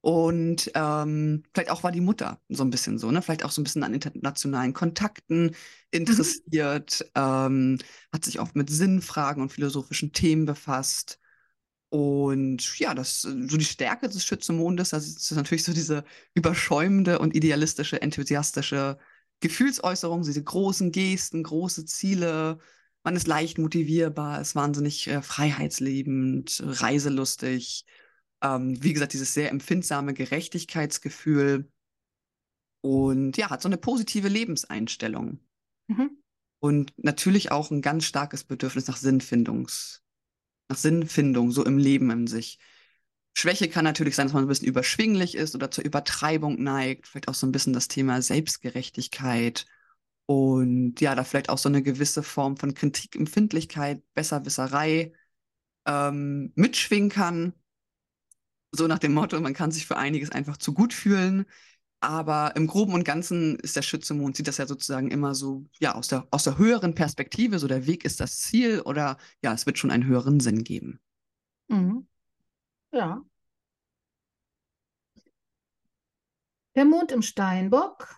Und ähm, vielleicht auch war die Mutter so ein bisschen so, ne? Vielleicht auch so ein bisschen an internationalen Kontakten interessiert, mhm. ähm, hat sich oft mit Sinnfragen und philosophischen Themen befasst. Und ja, das so die Stärke des Schützenmondes, das ist natürlich so diese überschäumende und idealistische, enthusiastische Gefühlsäußerungen, diese großen Gesten, große Ziele. Man ist leicht motivierbar, ist wahnsinnig äh, freiheitsliebend, reiselustig. Ähm, wie gesagt, dieses sehr empfindsame Gerechtigkeitsgefühl. Und ja, hat so eine positive Lebenseinstellung. Mhm. Und natürlich auch ein ganz starkes Bedürfnis nach Sinnfindungs, nach Sinnfindung, so im Leben in sich. Schwäche kann natürlich sein, dass man ein bisschen überschwinglich ist oder zur Übertreibung neigt. Vielleicht auch so ein bisschen das Thema Selbstgerechtigkeit und ja, da vielleicht auch so eine gewisse Form von Kritikempfindlichkeit, Besserwisserei ähm, mitschwingen kann. So nach dem Motto, man kann sich für einiges einfach zu gut fühlen. Aber im Groben und Ganzen ist der Schützemond, sieht das ja sozusagen immer so, ja, aus der, aus der höheren Perspektive, so der Weg ist das Ziel oder ja, es wird schon einen höheren Sinn geben.
Mhm. Ja. Der Mond im Steinbock,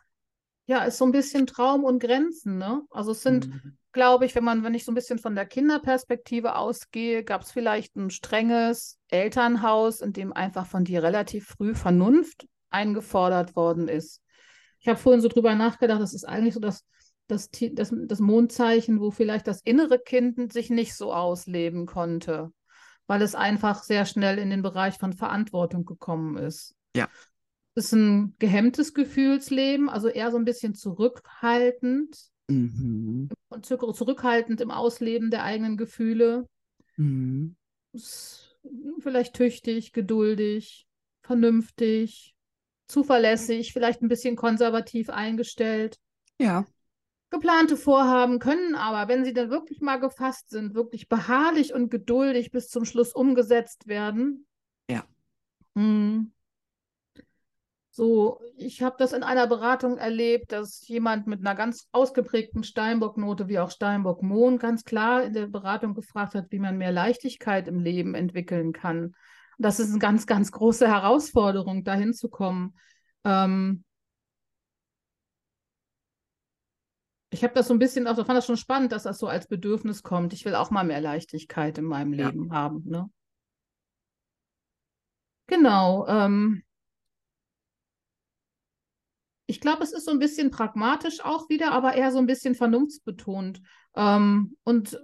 ja, ist so ein bisschen Traum und Grenzen, ne? Also es sind, mhm. glaube ich, wenn man, wenn ich so ein bisschen von der Kinderperspektive ausgehe, gab es vielleicht ein strenges Elternhaus, in dem einfach von dir relativ früh Vernunft eingefordert worden ist. Ich habe vorhin so drüber nachgedacht, das ist eigentlich so das, das, das, das Mondzeichen, wo vielleicht das innere Kind sich nicht so ausleben konnte weil es einfach sehr schnell in den Bereich von Verantwortung gekommen ist.
Ja.
Es ist ein gehemmtes Gefühlsleben, also eher so ein bisschen zurückhaltend mhm. und zurückhaltend im Ausleben der eigenen Gefühle.
Mhm.
Vielleicht tüchtig, geduldig, vernünftig, zuverlässig, vielleicht ein bisschen konservativ eingestellt.
Ja.
Geplante Vorhaben können aber, wenn sie dann wirklich mal gefasst sind, wirklich beharrlich und geduldig bis zum Schluss umgesetzt werden.
Ja.
Hm. So, ich habe das in einer Beratung erlebt, dass jemand mit einer ganz ausgeprägten Steinbock-Note wie auch Steinbock-Mond ganz klar in der Beratung gefragt hat, wie man mehr Leichtigkeit im Leben entwickeln kann. Und das ist eine ganz, ganz große Herausforderung, dahin zu kommen. Ähm, ich habe das so ein bisschen auch, ich fand das schon spannend, dass das so als Bedürfnis kommt. Ich will auch mal mehr Leichtigkeit in meinem
Ja.
Leben haben. Ne? Genau. Ähm, ich glaube, es ist so ein bisschen pragmatisch auch wieder, aber eher so ein bisschen vernunftsbetont. Ähm, und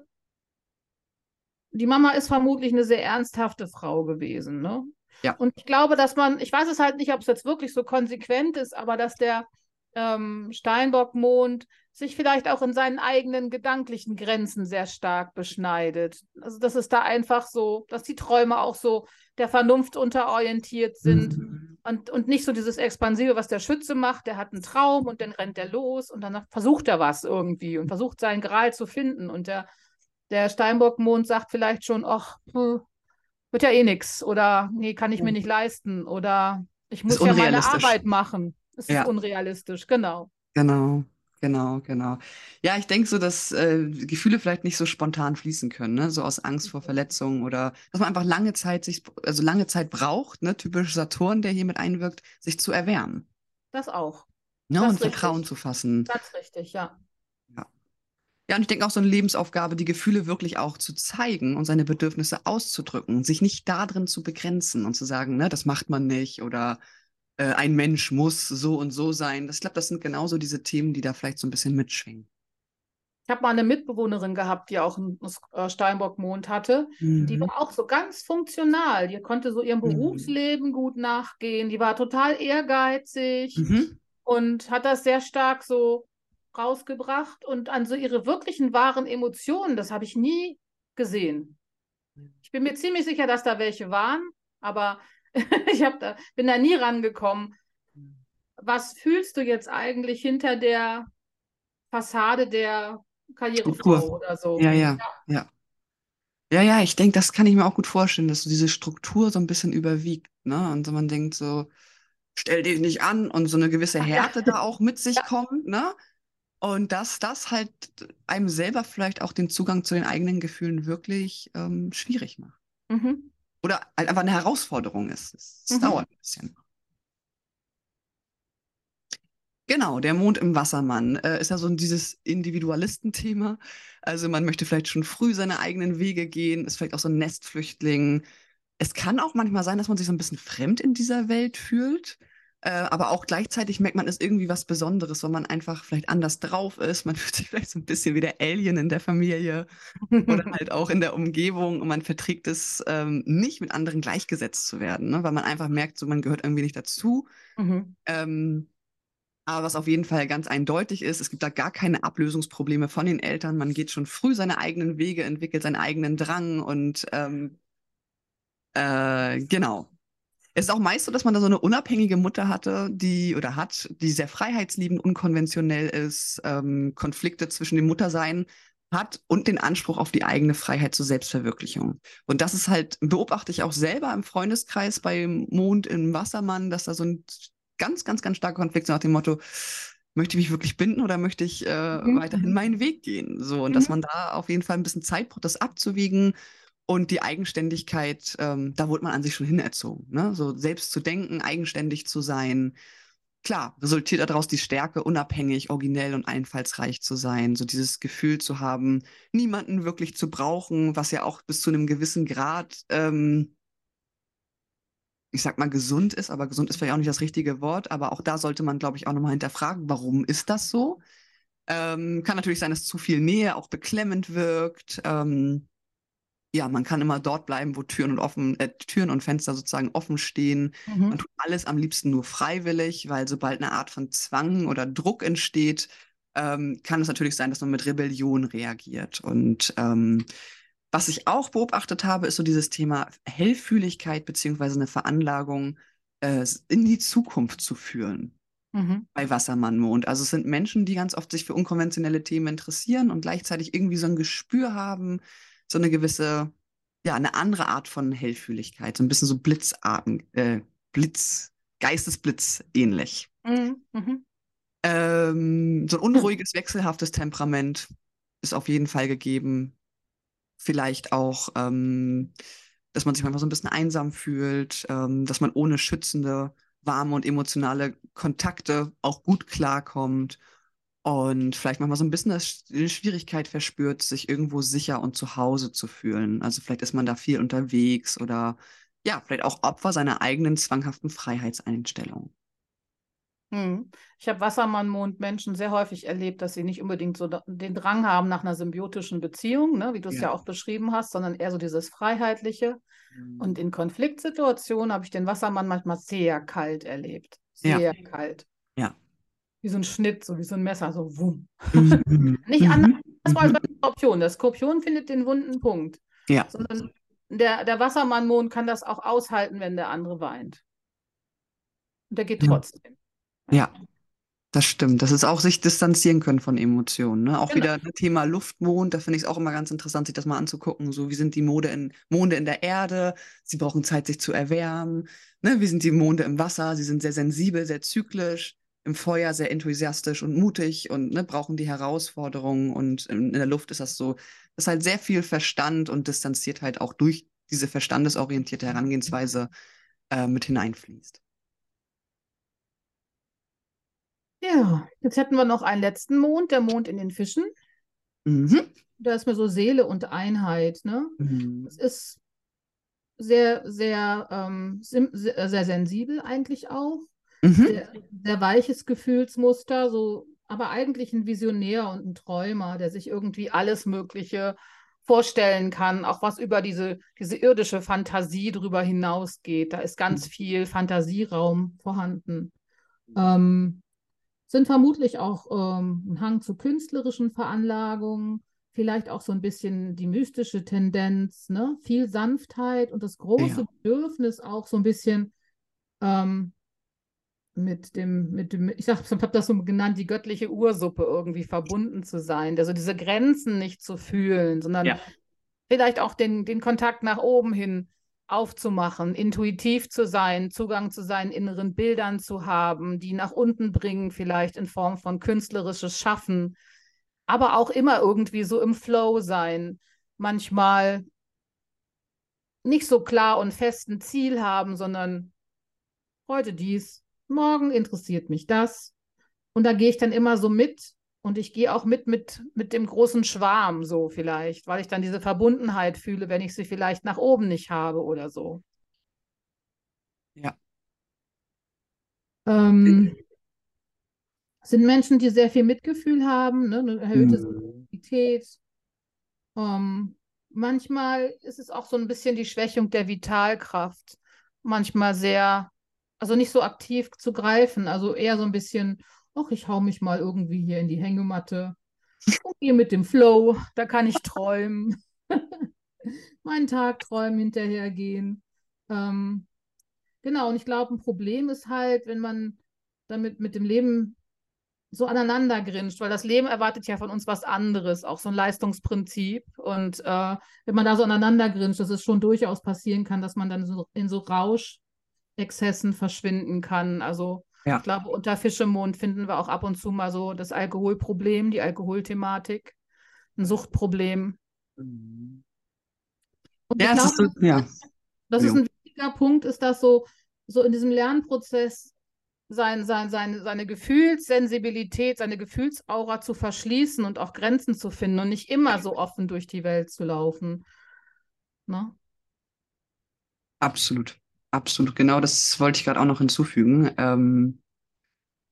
die Mama ist vermutlich eine sehr ernsthafte Frau gewesen, ne?
Ja.
Und ich glaube, dass man, ich weiß es halt nicht, ob es jetzt wirklich so konsequent ist, aber dass der ähm, Steinbock-Mond sich vielleicht auch in seinen eigenen gedanklichen Grenzen sehr stark beschneidet. Also, dass es da einfach so, dass die Träume auch so der Vernunft unterorientiert sind
Mhm.
und, und nicht so dieses Expansive, was der Schütze macht. Der hat einen Traum und dann rennt er los und dann versucht er was irgendwie und versucht seinen Gral zu finden. Und der, der Steinbock-Mond sagt vielleicht schon, ach, wird ja eh nix oder nee, kann ich mir nicht leisten oder ich muss ja meine. Arbeit machen. Es
Ja.
ist unrealistisch, genau.
Genau, genau, genau. Ja, ich denke so, dass äh, Gefühle vielleicht nicht so spontan fließen können, ne? So aus Angst vor Verletzungen oder dass man einfach lange Zeit sich, also lange Zeit braucht, ne? Typisch Saturn, der hier mit einwirkt, sich zu erwärmen,
Das auch.
ne?
Das
Und
richtig.
Vertrauen zu fassen.
Ganz richtig, ja.
Ja, und ich denke auch so eine Lebensaufgabe, die Gefühle wirklich auch zu zeigen und seine Bedürfnisse auszudrücken, sich nicht darin zu begrenzen und zu sagen, ne, das macht man nicht oder äh, ein Mensch muss so und so sein. Das, ich glaube, das sind genauso diese Themen, die da vielleicht so ein bisschen mitschwingen.
Ich habe mal eine Mitbewohnerin gehabt, die auch einen äh, Steinbock-Mond hatte. Die
Mhm.
war auch so ganz funktional. Die konnte so ihrem
Mhm.
Berufsleben gut nachgehen. Die war total ehrgeizig
Mhm.
und hat das sehr stark so rausgebracht. Und an so ihre wirklichen wahren Emotionen, das habe ich nie gesehen. Ich bin mir ziemlich sicher, dass da welche waren, aber ich da, bin da nie rangekommen. Was fühlst du jetzt eigentlich hinter der Fassade der Karrierefrau oder so?
Ja, ja, ja. Ja, ja, ich denke, das kann ich mir auch gut vorstellen, dass so diese Struktur so ein bisschen überwiegt, ne? Und so man denkt so, stell dich nicht an und so eine gewisse
ja.
Härte da auch mit sich
Ja.
kommt, ne? Und dass das halt einem selber vielleicht auch den Zugang zu den eigenen Gefühlen wirklich ähm, schwierig macht.
Mhm.
Oder halt einfach eine Herausforderung ist. Es
Mhm.
dauert ein bisschen. Genau, der Mond im Wassermann äh, ist ja so ein dieses Individualistenthema. Also man möchte vielleicht schon früh seine eigenen Wege gehen, ist vielleicht auch so ein Nestflüchtling. Es kann auch manchmal sein, dass man sich so ein bisschen fremd in dieser Welt fühlt. Äh, aber auch gleichzeitig merkt man, ist irgendwie was Besonderes, weil man einfach vielleicht anders drauf ist. Man fühlt sich vielleicht so ein bisschen wie der Alien in der Familie oder halt auch in der Umgebung und man verträgt es ähm, nicht, mit anderen gleichgesetzt zu werden, ne? weil man einfach merkt, so man gehört irgendwie nicht dazu.
Mhm.
Ähm, aber was auf jeden Fall ganz eindeutig ist, es gibt da gar keine Ablösungsprobleme von den Eltern. Man geht schon früh seine eigenen Wege, entwickelt seinen eigenen Drang und ähm, äh, genau. Es ist auch meist so, dass man da so eine unabhängige Mutter hatte, die oder hat, die sehr freiheitsliebend, unkonventionell ist, ähm, Konflikte zwischen dem Muttersein hat und den Anspruch auf die eigene Freiheit zur Selbstverwirklichung. Und das ist halt, beobachte ich auch selber im Freundeskreis beim Mond im Wassermann, dass da so ein ganz, ganz, ganz starker Konflikt so nach dem Motto, möchte ich mich wirklich binden oder möchte ich äh,
Mhm.
weiterhin meinen Weg gehen? So, und dass
Mhm.
man da auf jeden Fall ein bisschen Zeit braucht, das abzuwiegen. Und die Eigenständigkeit, ähm, da wurde man an sich schon hinerzogen. Ne? So selbst zu denken, eigenständig zu sein. Klar, resultiert daraus die Stärke, unabhängig, originell und einfallsreich zu sein. So dieses Gefühl zu haben, niemanden wirklich zu brauchen, was ja auch bis zu einem gewissen Grad, ähm, ich sag mal, gesund ist, aber gesund ist vielleicht auch nicht das richtige Wort. Aber auch da sollte man, glaube ich, auch nochmal hinterfragen, warum ist das so? Ähm, kann natürlich sein, dass zu viel Nähe auch beklemmend wirkt. Ähm, ja, man kann immer dort bleiben, wo Türen und offen, äh, Türen und Fenster sozusagen offen stehen. Man
Mhm.
tut alles am liebsten nur freiwillig, weil sobald eine Art von Zwang oder Druck entsteht, ähm, kann es natürlich sein, dass man mit Rebellion reagiert. Und ähm, was ich auch beobachtet habe, ist so dieses Thema Hellfühligkeit beziehungsweise eine Veranlagung äh, in die Zukunft zu führen
Mhm.
bei Wassermannmond. Also es sind Menschen, die ganz oft sich für unkonventionelle Themen interessieren und gleichzeitig irgendwie so ein Gespür haben, so eine gewisse, ja, eine andere Art von Hellfühligkeit, so ein bisschen so Blitzarten, äh, Blitz, Geistesblitz ähnlich.
Mhm. Mhm.
Ähm, so ein unruhiges, wechselhaftes Temperament ist auf jeden Fall gegeben. Vielleicht auch, ähm, dass man sich manchmal so ein bisschen einsam fühlt, ähm, dass man ohne schützende warme und emotionale Kontakte auch gut klarkommt und vielleicht manchmal so ein bisschen das, die Schwierigkeit verspürt, sich irgendwo sicher und zu Hause zu fühlen. Also vielleicht ist man da viel unterwegs oder ja, vielleicht auch Opfer seiner eigenen zwanghaften Freiheitseinstellung.
Mhm. Ich habe Wassermann-Mond-Menschen sehr häufig erlebt, dass sie nicht unbedingt so den Drang haben nach einer symbiotischen Beziehung, ne, wie du es ja.
Ja.
auch beschrieben hast, sondern eher so dieses Freiheitliche.
Mhm.
Und in Konfliktsituationen habe ich den Wassermann manchmal sehr kalt erlebt.
Ja.
Sehr kalt.
Ja.
Wie so ein Schnitt, so wie so ein Messer, so wumm.
Mhm.
Nicht anders
Mhm.
als beim Skorpion. Der Skorpion findet den wunden Punkt.
Ja.
Sondern der, der Wassermann-Mond kann das auch aushalten, wenn der andere weint. Und der geht
Ja.
trotzdem.
Ja, das stimmt. Das ist auch sich distanzieren können von Emotionen. Ne? Auch
Genau.
wieder ein Thema Luftmond, da finde ich es auch immer ganz interessant, sich das mal anzugucken. So, wie sind die Monde in, Monde in der Erde? Sie brauchen Zeit, sich zu erwärmen. Ne? Wie sind die Monde im Wasser? Sie sind sehr sensibel, sehr zyklisch. Im Feuer sehr enthusiastisch und mutig und ne, brauchen die Herausforderungen. Und in, der Luft ist das so, das ist halt sehr viel Verstand und distanziert halt auch durch diese verstandesorientierte Herangehensweise äh, mit hineinfließt.
Ja, jetzt hätten wir noch einen letzten Mond, der Mond in den Fischen.
Mhm.
Da ist mir so Seele und Einheit, ne?
Mhm.
Es ist sehr, sehr, ähm, sehr, sehr sensibel eigentlich auch.
Mhm.
Sehr, sehr weiches Gefühlsmuster, so, aber eigentlich ein Visionär und ein Träumer, der sich irgendwie alles Mögliche vorstellen kann, auch was über diese, diese irdische Fantasie drüber hinausgeht. Da ist ganz viel Fantasieraum vorhanden. Ähm, sind vermutlich auch ähm, ein Hang zu künstlerischen Veranlagungen, vielleicht auch so ein bisschen die mystische Tendenz, ne? Viel Sanftheit und das große
Ja.
Bedürfnis auch so ein bisschen ähm, mit dem, mit dem, ich habe das so genannt, die göttliche Ursuppe irgendwie verbunden zu sein, also diese Grenzen nicht zu fühlen, sondern
Ja.
vielleicht auch den, den Kontakt nach oben hin aufzumachen, intuitiv zu sein, Zugang zu seinen inneren Bildern zu haben, die nach unten bringen, vielleicht in Form von künstlerisches Schaffen, aber auch immer irgendwie so im Flow sein, manchmal nicht so klar und fest ein Ziel haben, sondern heute dies, morgen interessiert mich das. Und da gehe ich dann immer so mit und ich gehe auch mit, mit mit dem großen Schwarm so vielleicht, weil ich dann diese Verbundenheit fühle, wenn ich sie vielleicht nach oben nicht habe oder so.
Ja.
Ähm, sind Menschen, die sehr viel Mitgefühl haben, ne, eine erhöhte
Mhm.
Sensibilität. Ähm, manchmal ist es auch so ein bisschen die Schwächung der Vitalkraft. Manchmal sehr, also nicht so aktiv zu greifen, also eher so ein bisschen, ach, ich hau mich mal irgendwie hier in die Hängematte und gehe mit dem Flow, da kann ich träumen, meinen Tag träumen, hinterhergehen. Ähm, genau, und ich glaube, ein Problem ist halt, wenn man damit mit dem Leben so aneinander grinst, weil das Leben erwartet ja von uns was anderes, auch so ein Leistungsprinzip. Und äh, wenn man da so aneinander grinst, dass es schon durchaus passieren kann, dass man dann so in so Rauschexzessen verschwinden kann. Also
Ja.
ich glaube, unter Fischemond finden wir auch ab und zu mal so das Alkoholproblem, die Alkoholthematik, ein Suchtproblem. Und
Ja, ist
glaube,
so, ja.
das ist ein wichtiger Punkt, ist das so, so in diesem Lernprozess sein, sein, seine, seine Gefühlssensibilität, seine Gefühlsaura zu verschließen und auch Grenzen zu finden und nicht immer so offen durch die Welt zu laufen. Ne?
Absolut. Absolut. Genau das wollte ich gerade auch noch hinzufügen. Ähm,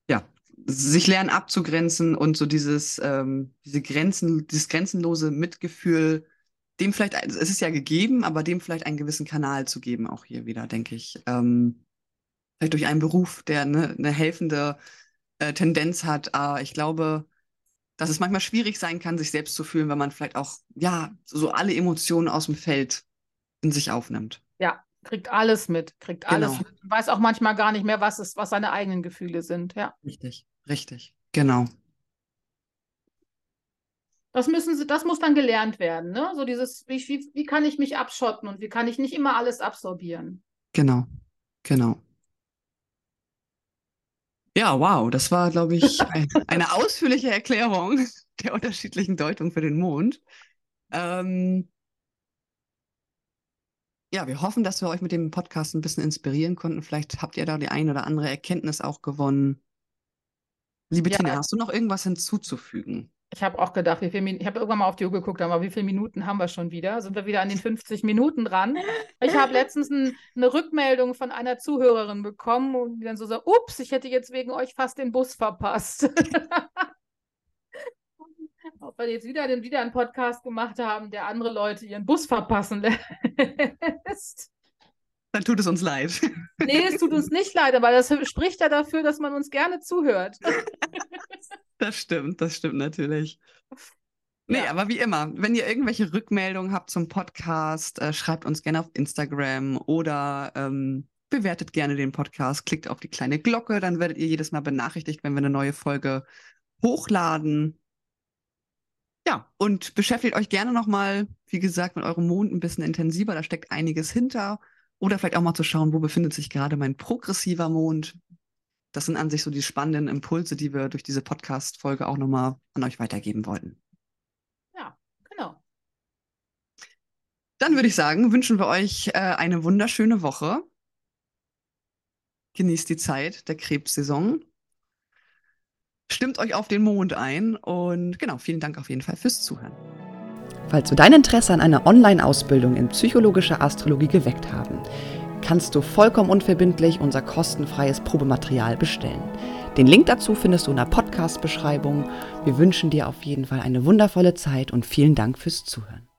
ja, sich lernen abzugrenzen und so dieses, ähm, diese Grenzen, dieses grenzenlose Mitgefühl, dem vielleicht, es ist ja gegeben, aber dem vielleicht einen gewissen Kanal zu geben, auch hier wieder, denke ich. Ähm, vielleicht durch einen Beruf, der ne, eine helfende äh, Tendenz hat. Aber ich glaube, dass es manchmal schwierig sein kann, sich selbst zu fühlen, wenn man vielleicht auch, ja, so alle Emotionen aus dem Feld in sich aufnimmt.
Ja, kriegt alles mit, kriegt alles
Genau.
mit. Weiß auch manchmal gar nicht mehr, was es, was seine eigenen Gefühle sind. Ja.
Richtig, richtig. Genau.
Das müssen sie, das muss dann gelernt werden, ne? So dieses, wie, wie, wie kann ich mich abschotten und wie kann ich nicht immer alles absorbieren?
Genau, genau. Ja, wow, das war, glaube ich, ein, eine ausführliche Erklärung der unterschiedlichen Deutung für den Mond. Ähm, ja, wir hoffen, dass wir euch mit dem Podcast ein bisschen inspirieren konnten. Vielleicht habt ihr da die ein oder andere Erkenntnis auch gewonnen. Liebe
Ja.
Tina, hast du noch irgendwas hinzuzufügen?
Ich habe auch gedacht, wie viel Min ich habe irgendwann mal auf die Uhr geguckt, aber wie viele Minuten haben wir schon wieder? Sind wir wieder an den 50 Minuten dran? Ich habe letztens ein, eine Rückmeldung von einer Zuhörerin bekommen und die dann so sagt, ups, ich hätte jetzt wegen euch fast den Bus verpasst. Ob wir jetzt wieder, den, wieder einen Podcast gemacht haben, der andere Leute ihren Bus verpassen lässt.
Dann tut es uns leid.
Nee, es tut uns nicht leid, aber das spricht ja dafür, dass man uns gerne zuhört.
Das stimmt, das stimmt natürlich. Nee,
Ja.
aber wie immer, wenn ihr irgendwelche Rückmeldungen habt zum Podcast, äh, schreibt uns gerne auf Instagram oder ähm, bewertet gerne den Podcast, klickt auf die kleine Glocke, dann werdet ihr jedes Mal benachrichtigt, wenn wir eine neue Folge hochladen. Ja, und beschäftigt euch gerne nochmal, wie gesagt, mit eurem Mond ein bisschen intensiver, da steckt einiges hinter. Oder vielleicht auch mal zu schauen, wo befindet sich gerade mein progressiver Mond. Das sind an sich so die spannenden Impulse, die wir durch diese Podcast-Folge auch nochmal an euch weitergeben wollten.
Ja, genau.
Dann würde ich sagen, wünschen wir euch äh, eine wunderschöne Woche. Genießt die Zeit der Krebssaison. Stimmt euch auf den Mond ein und genau, vielen Dank auf jeden Fall fürs Zuhören.
Falls du dein Interesse an einer Online-Ausbildung in psychologischer Astrologie geweckt haben, kannst du vollkommen unverbindlich unser kostenfreies Probematerial bestellen. Den Link dazu findest du in der Podcast-Beschreibung. Wir wünschen dir auf jeden Fall eine wundervolle Zeit und vielen Dank fürs Zuhören.